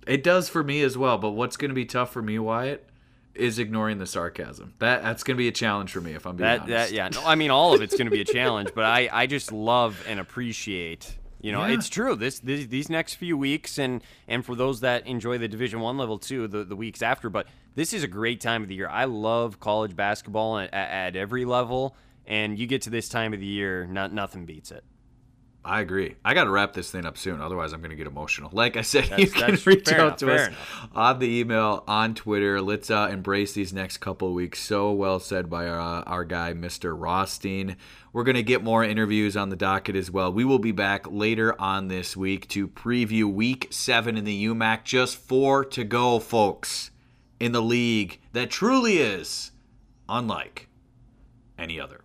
It does for me as well, but what's going to be tough for me, Wyatt, is ignoring the sarcasm. That That's going to be a challenge for me, if I'm being that honest. that yeah no i mean all of it's going to be a challenge but i i just love and appreciate you know Yeah. it's true this, this these next few weeks and and for those that enjoy the division one level too the, the weeks after but this is a great time of the year i love college basketball at, at every level and you get to this time of the year not nothing beats it I agree. I got to wrap this thing up soon, otherwise I'm going to get emotional. Like I said, That's- you can reach out enough, to us enough. on the email, on Twitter. Let's uh, embrace these next couple of weeks. So well said by our, uh, our guy, Mr. Rothstein. We're going to get more interviews on the docket as well. We will be back later on this week to preview Week Seven in the UMAC. Just four to go, folks, in the league that truly is unlike any other.